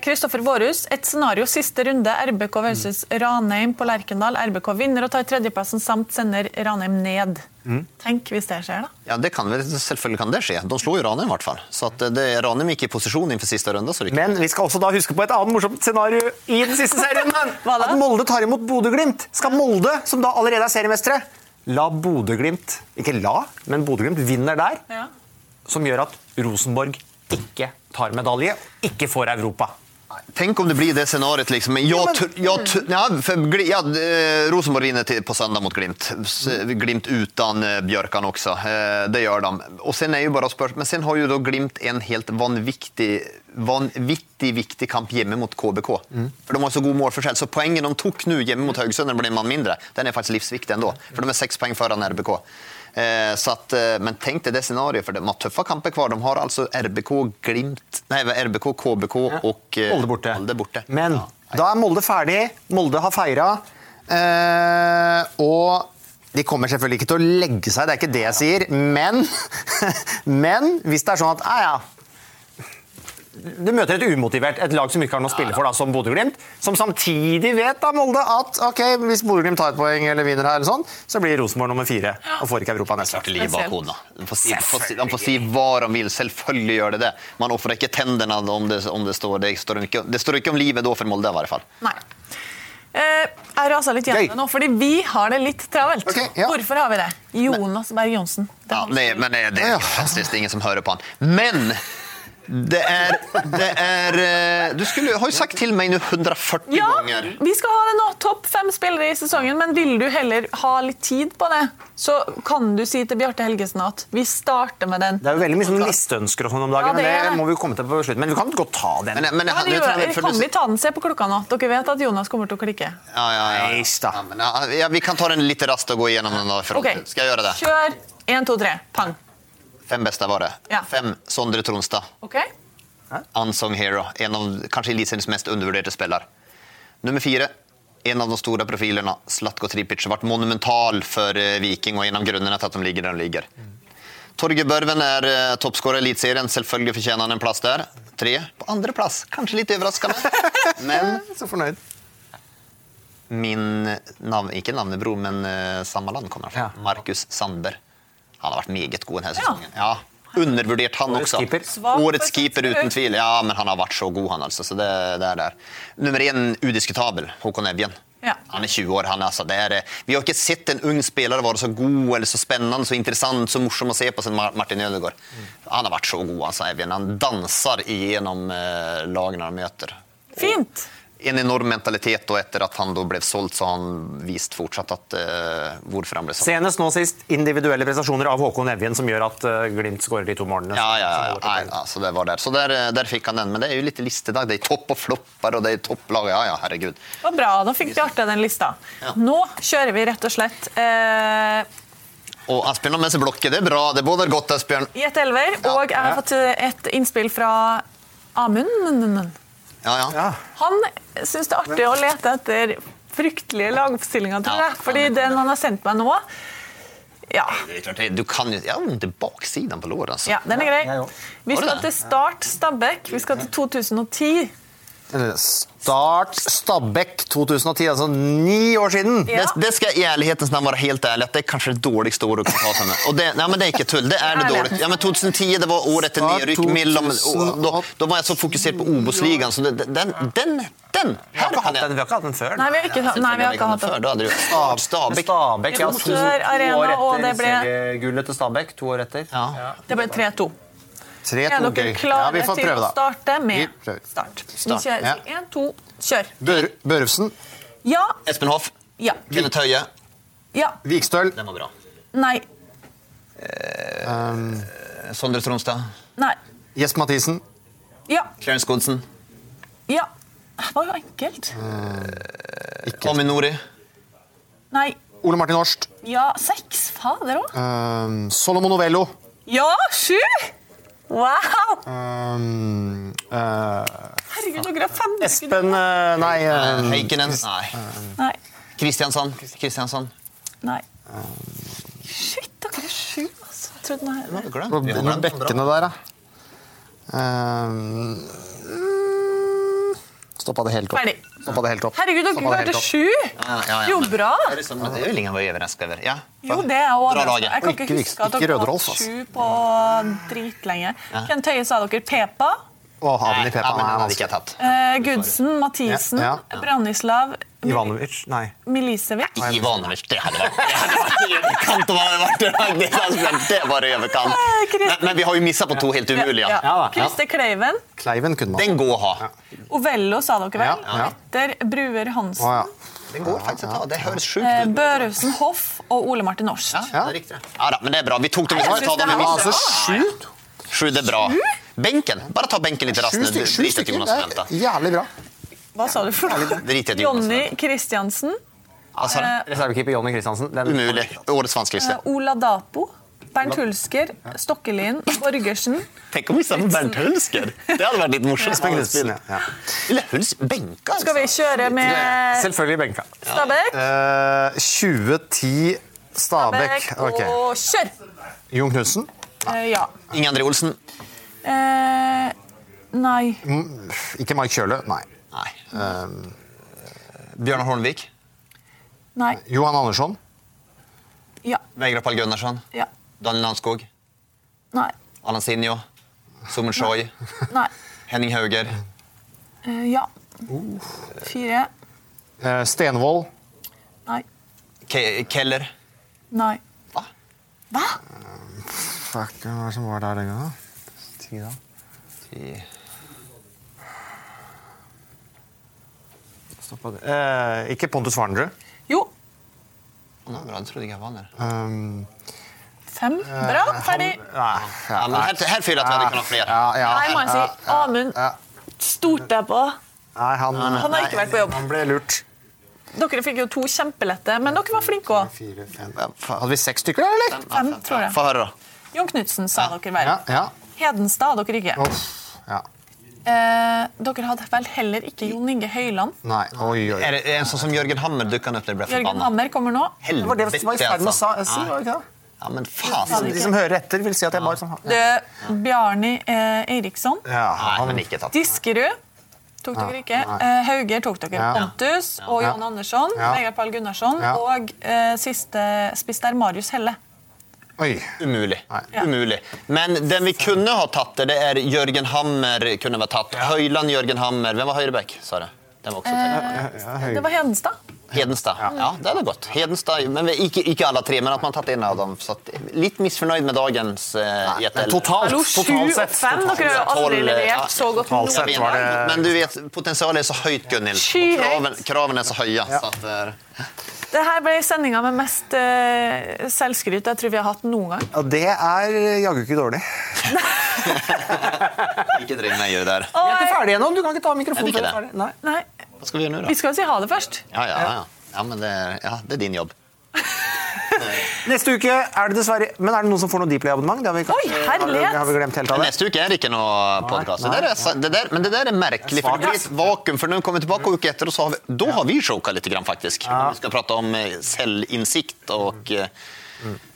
Kristoffer Vårhus, et scenario siste runde. RBK versus Ranheim på Lerkendal. RBK vinner og tar tredjeplassen samt sender Ranheim ned. Mm. Tenk hvis det skjer, da. Ja, det kan, vel- selvfølgelig kan det skje. De slår jo Ranheim, i hvert fall. Så at det, Ranheim gikk i posisjon innenfor siste runde. Så det. Men vi skal også da huske på et annet morsomt scenario i den siste serien. At Molde tar imot Bodø-Glimt. Skal Molde, som da allerede er seriemestere, la Bodø-Glimt Ikke la, men Bodø-Glimt vinner der, Ja. som gjør at Rosenborg ikke tar medalje, ikke får Europa. Tänk om det blir det scenarioet, Liksom. Men ja, tr- jag, tr- ja, ja, eh, Rosenborg vinner på søndag mot Glimt. Glimt uten Bjørkan også. Eh, det gjør de. Og sen er jo bare spörs Men sen har jo da Glimt en helt vanvittig, vanvittig viktig kamp hjemme mot KBK. För de har så god målforskjell. Så poenget de tok nå hjemme mot Haugesund det en mann mindre, den er faktisk livsviktig ennå. For de er seks poeng foran RBK. Eh, så att, eh, men tenk deg det scenarioet, for de har tøffe kamper hver. De har altså RBK, Glimt, nei, RBK, KBK ja. og Molde borte. Molde borte. Men Ja. da er Molde ferdig. Molde har feira. Eh, og de kommer selvfølgelig ikke til å legge seg, det er ikke det jeg sier. Men, men hvis det er sånn at ja, ja, du møter et umotivert, et lag som ikke har noe å spille for, da, som Bodø-Glimt, som samtidig vet da, Molde, at ok, hvis Bodø-Glimt tar et poeng eller vinner her, eller sånn, så blir Rosenborg nummer fire og får ikke Europa neste år. Han får si, får si, får si hva de vil. Selvfølgelig gjør det det. Man ofrer ikke tennene om det, om det står det står ikke, det står ikke om livet da for Molde, i hvert fall. Nei. Eh, jeg raser litt det nå, fordi vi har det litt travelt. Hvorfor har vi det? Jonas Berg Johnsen. Ja, det, men det, det er fantastisk. Det er ingen som hører på han. Men det er, det er eh, Du skulle, har jo sagt til meg nå 140 Ja, ganger vi skal ha det nå. Topp fem spillere i sesongen, men vil du heller ha litt tid på det, så kan du si til Bjarte Helgesen at vi starter med den. Det er jo veldig mye sånn listeønsker og sånn om dagen, Ja, det men det må vi jo komme til på slutten. Men vi kan godt ta den. Men, men, Ja, jeg- det jeg jeg- kan vi ta den? Se på klokka nå. Dere vet at Jonas kommer til å klikke. Ja, ja, ja. ja. men, ja, ja, vi kan ta den litt raskt og gå igjennom den. da, okay. Skal jeg gjøre det? Kjør. Én, to, tre. Pang. Fem beste var det. Ja. Fem Sondre Tronstad. Okay. Unsung hero. En av kanskje Eliteseriens mest undervurderte spillere. Nummer fire. En av de store profilene, Slatko Tripic, ble monumental for eh, Viking og en av grunnene til at de ligger der de ligger. Torgeir Børven er uh, toppskårer i Eliteserien. Selvfølgelig fortjener han en plass der. Tre på andreplass. Kanskje litt overraskende, men Så fornøyd. Min navn, ikke navnebror, men uh, samme land kommer fra. Ja. Markus Sandberg. Han har vært meget god denne sesongen. Ja. Undervurdert, han Årets også. keeper. Årets keeper, uten tvil. Ja, men han har vært så god, han altså. Så det, det er der. Nummer én udiskutabel, Håkon Evjen. Ja. Han er 20 år. Han, altså, er, eh, vi har ikke sett en ung spiller være så god, eller så spennende, så interessant, så morsom å se på som Martin Ødegaard. Han har vært så god, altså, Evjen. Han danser igjennom eh, lagene han møter. Fint. En enorm mentalitet, og etter at han da ble solgt, så har han vist fortsatt at, uh, hvorfor han ble solgt. Senest nå sist individuelle prestasjoner av Håkon Evjen som gjør at uh, Glimt skårer de to målene. Ja, ja, ja. Nei, altså det var der. Så der, der fikk han den. Men det er jo litt listedag. Det er topp og flopper, og det er topplag. Ja, ja, herregud. Det var bra. Da fikk Bjarte den lista. Nå kjører vi rett og slett uh, Og Asbjørn har med seg blokke. Det er bra. Det boder godt, Asbjørn. i et elver. Og jeg har fått et innspill fra Amund. Ja, ja. Han syns det er artig å lete etter fryktelige lagoppstillinger, tror jeg. Fordi den han har sendt meg nå Ja, Det klart, det- du kan jo Jeg har vondt i baksiden på låret. Altså. ja den er grei. Vi skal til Start Stabæk. Vi skal til 2010. Start Stabæk 2010, altså ni år siden. Ja. Det, det skal i ærlighetens navn være helt ærlig at det er kanskje det dårligste året å kunne ta meg. Og det, nei, men det er ikke tull. Det er det dårlig. Ja, men 2010 det var året etter nedrykk. mellom- 2008. og Da, da var jeg så fokusert på Obos-ligaen, så det, den, den, den ikke hatt den, vi har ikke hatt den før. Nei, vi har ikke, nei, vi har ikke hatt før. det. Da hadde du Stabæk. Stabæk, ja. To, to år etter seriegullet til Stabæk. To år etter. Ja. Det ble 3-2. Tre, Er to, dere klare Ja, vi får til å starte med. Start? Vi kjører. ja. Én, to, kjør. Bør, Børufsen, Ja. Espen Hoff. Ja. Kenneth Høie. Ja. Vikstøl, Den var bra. Nei. Sondre Tronstad. Nei. Jesper Mathisen, Ja. Clarence Godsen. Ja. Det var jo enkelt. Amin Nori. Nei. Ole Martin Horst, Ja, seks. Fader òg. um, Solomon Novello, Ja, sju! Wow! um, uh, Herregud, dere er fem Espen uh, Nei. Uh, um, Heikkinen. Nei. Nei. Kristiansand. Kristiansand. Nei. Shit, dere er sju, altså. Jeg trodde nei. Nå Glemt. På Vi har med glemt den bekkene der, da. Um, Stoppa det helt opp. Ferdig. Stoppa det helt topp. Herregud, dere klarte sju! Ja, ja, ja, Jo, bra. Det er liksom, det er ingen overrasket over. Ja. Jo, det er laget. Jeg kan ikke ikke huske at dere har hatt altså. sju på dritlenge. Kjent Høie sa dere Pepa. Å, Nei, Pepa ja, men den hadde ikke jeg tatt. Eh, Gudsen, Mathisen, Ja, Branislav, Ivanovic. Nei. Milisevic. Ivanovic, det hadde vært Det hadde vært i overkant. om han hadde vært det. Det, Asbjørn, det var i overkant. Men, men vi har jo missa på to helt umulige. Ja. da. Christer Kleiven. Kleiven kunne man. Den går å ha. Ovello sa dere vel? Ja, ja. Etter Bruer Hansen. Å, ja. Den går faktisk å ta. Det høres sjukt Eh, ut. Børufsen Hoff og Ole Martin Horst. Ja, det er riktig. Ja da, men det er bra. Vi tok dem. Vi skal ta dem i. Altså, sju? Sju, det er bra. Benken. Bare ta benken litt raskt. Sju, stykker, er jævlig bra. Hva sa du for noe? Jonny. Kristiansen. Altså, Reservekeeper Jonny Kristiansen. Umulig. Årets Eh, vanskeligste. Ola Dapo. Bernt Hulsker. Stokkelien. Borgersen. Tenk om vi sammen Bernt Hulsker. Det hadde vært litt morsomt. Spennende, ja. Huls benka. Skal vi kjøre med Selvfølgelig benka. Stabæk? Eh, 2010 Stabæk. Og kjør! Jon Knutsen. Eh, ja. Inge André Olsen. Eh, Nei. Ikke Mark Kjøle, nei. Nei. Um, Bjørnar Hornvik? Nei. Johan Andersson? Ja. Vegard Pall Gunnarsson? Ja. Daniel Landskog? Nei. Allan Sinjo? Sumen Choi? Nei. Henning Hauger? Eh, ja. Fire. Eh, Stenvold? Nei. Ke Keller? Nei. Hva? Hva? Fuck, hva var det som var der den gangen? Ti, da? Ti. Stoppa det. Eh, ikke Pontus Warnerud? Jo. Nå, bra, det trodde jeg jeg var der. Um, Fem. Bra. Ferdig. nei, Ja, men her, her fyller jeg at vi kan ha flere. Ja, ja, Nei, må jeg si. Amund stolte jeg på. Nei, han, Han har ikke vært på jobb. Han ble lurt. Dere fikk jo to kjempelette, men dere var flinke òg. Hadde vi seks stykker, da, eller? Fem, tror jeg. Få høre, da. Jon Knutsen sa dere hver. Ja, ja. Hedenstad hadde dere ikke. Uff, ja. Eh, dere hadde vel heller ikke Jon Inge Høyland. Nei, oi, oi. Er det en sånn som Jørgen Hammer dukka opp da jeg ble Jørgen? Hammer kommer nå. Det var det som var i ferd med å sa- si, var det ikke det? Ja, men faen. De som hører etter, vil si at jeg bare sånn Det, Bjarni eh, Eiriksson. Ja, han, men ikke tatt. Diskerud tok dere ikke. Eh, Hauger tok dere. Ja. Pontus og Jon Andersson. Ja. Vegard Pall Gunnarsson. Ja. Og eh, siste spiss der, Marius Helle. Oi. Umulig. Nei. Ja. Umulig. Men den vi kunne ha tatt, det er Jørgen Hammer. kunne vært tatt. Høyland, Jørgen Hammer. Hvem var høyreback? sa det? Den var også tenkt. Det var Hedenstad. Hedenstad. Ja. det hadde gått. Hedenstad, men ikke, ikke alle tre, men at man har tatt en av dem. Så litt misfornøyd med dagens uh, gjettel. Totalt, Hallo, sju totalt og sett. fem. Dere har aldri levert så godt Totalt noen sett gang. var det Men du vet, potensialet er så høyt, Gunhild. Kraven, kravene er så høye. Så at, eh, Det her ble sendinga med mest uh, selvskryt jeg tror vi har hatt noen gang. Ja, det er jaggu ikke dårlig. ikke trenger meg i det der. Vi er ikke ferdige ennå. Du kan ikke ta mikrofonen. ikke det? Nei. Nei, Hva skal vi gjøre nå, vi skal jo si ha det først. Ja, ja, ja. ja men det, er- ja, det er din jobb. Neste uke er det dessverre Men er det noen som får noe Dplay-abonnement? Det har vi kanskje- Oi, herlighet! har vi- har vi glemt helt av det. neste uke er det ikke noe podkast. Det, der er- det, men det der er merkelig, for det blir et vakuum. For når vi kommer tilbake uke etter, så har vi, da har vi choka litt, grann, faktisk. Ja. vi skal prate om eh, selvinnsikt og eh,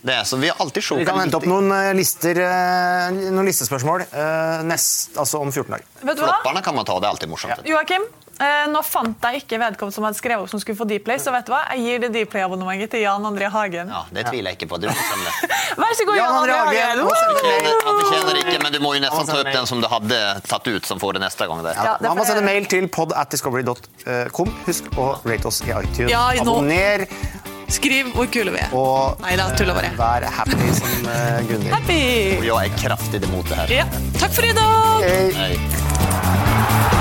det. Så vi har alltid Vi kan hente opp noen eh, lister, noen listespørsmål eh, nest, altså om 14 dager. Vet du hva? Flopperne kan man ta, det er alltid morsomt. Joakim, eh, nå fant jeg ikke vedkommende som hadde skrevet opp som skulle få Dplay, så vet du hva? Jeg gir det Dplay-abonnementet til Jan André Hagen. Ja, Det tviler jeg ikke på. Du får sende det. Vær så god, Jan Jan André Hagen. Han fortjener ikke, men du må jo nesten ta opp den som du hadde tatt ut, som får det neste gang. Der. Ja, det Man må sende mail til pod at discovery.com. Husk å rate oss i iTunes. Ja, Abonner Skriv hvor kule vi er. og Neida, tuller bare. vær happy som uh, Gunhild. Happy! Og jeg er kraftig imot det her. Ja. Takk for i dag! Hei. Hei.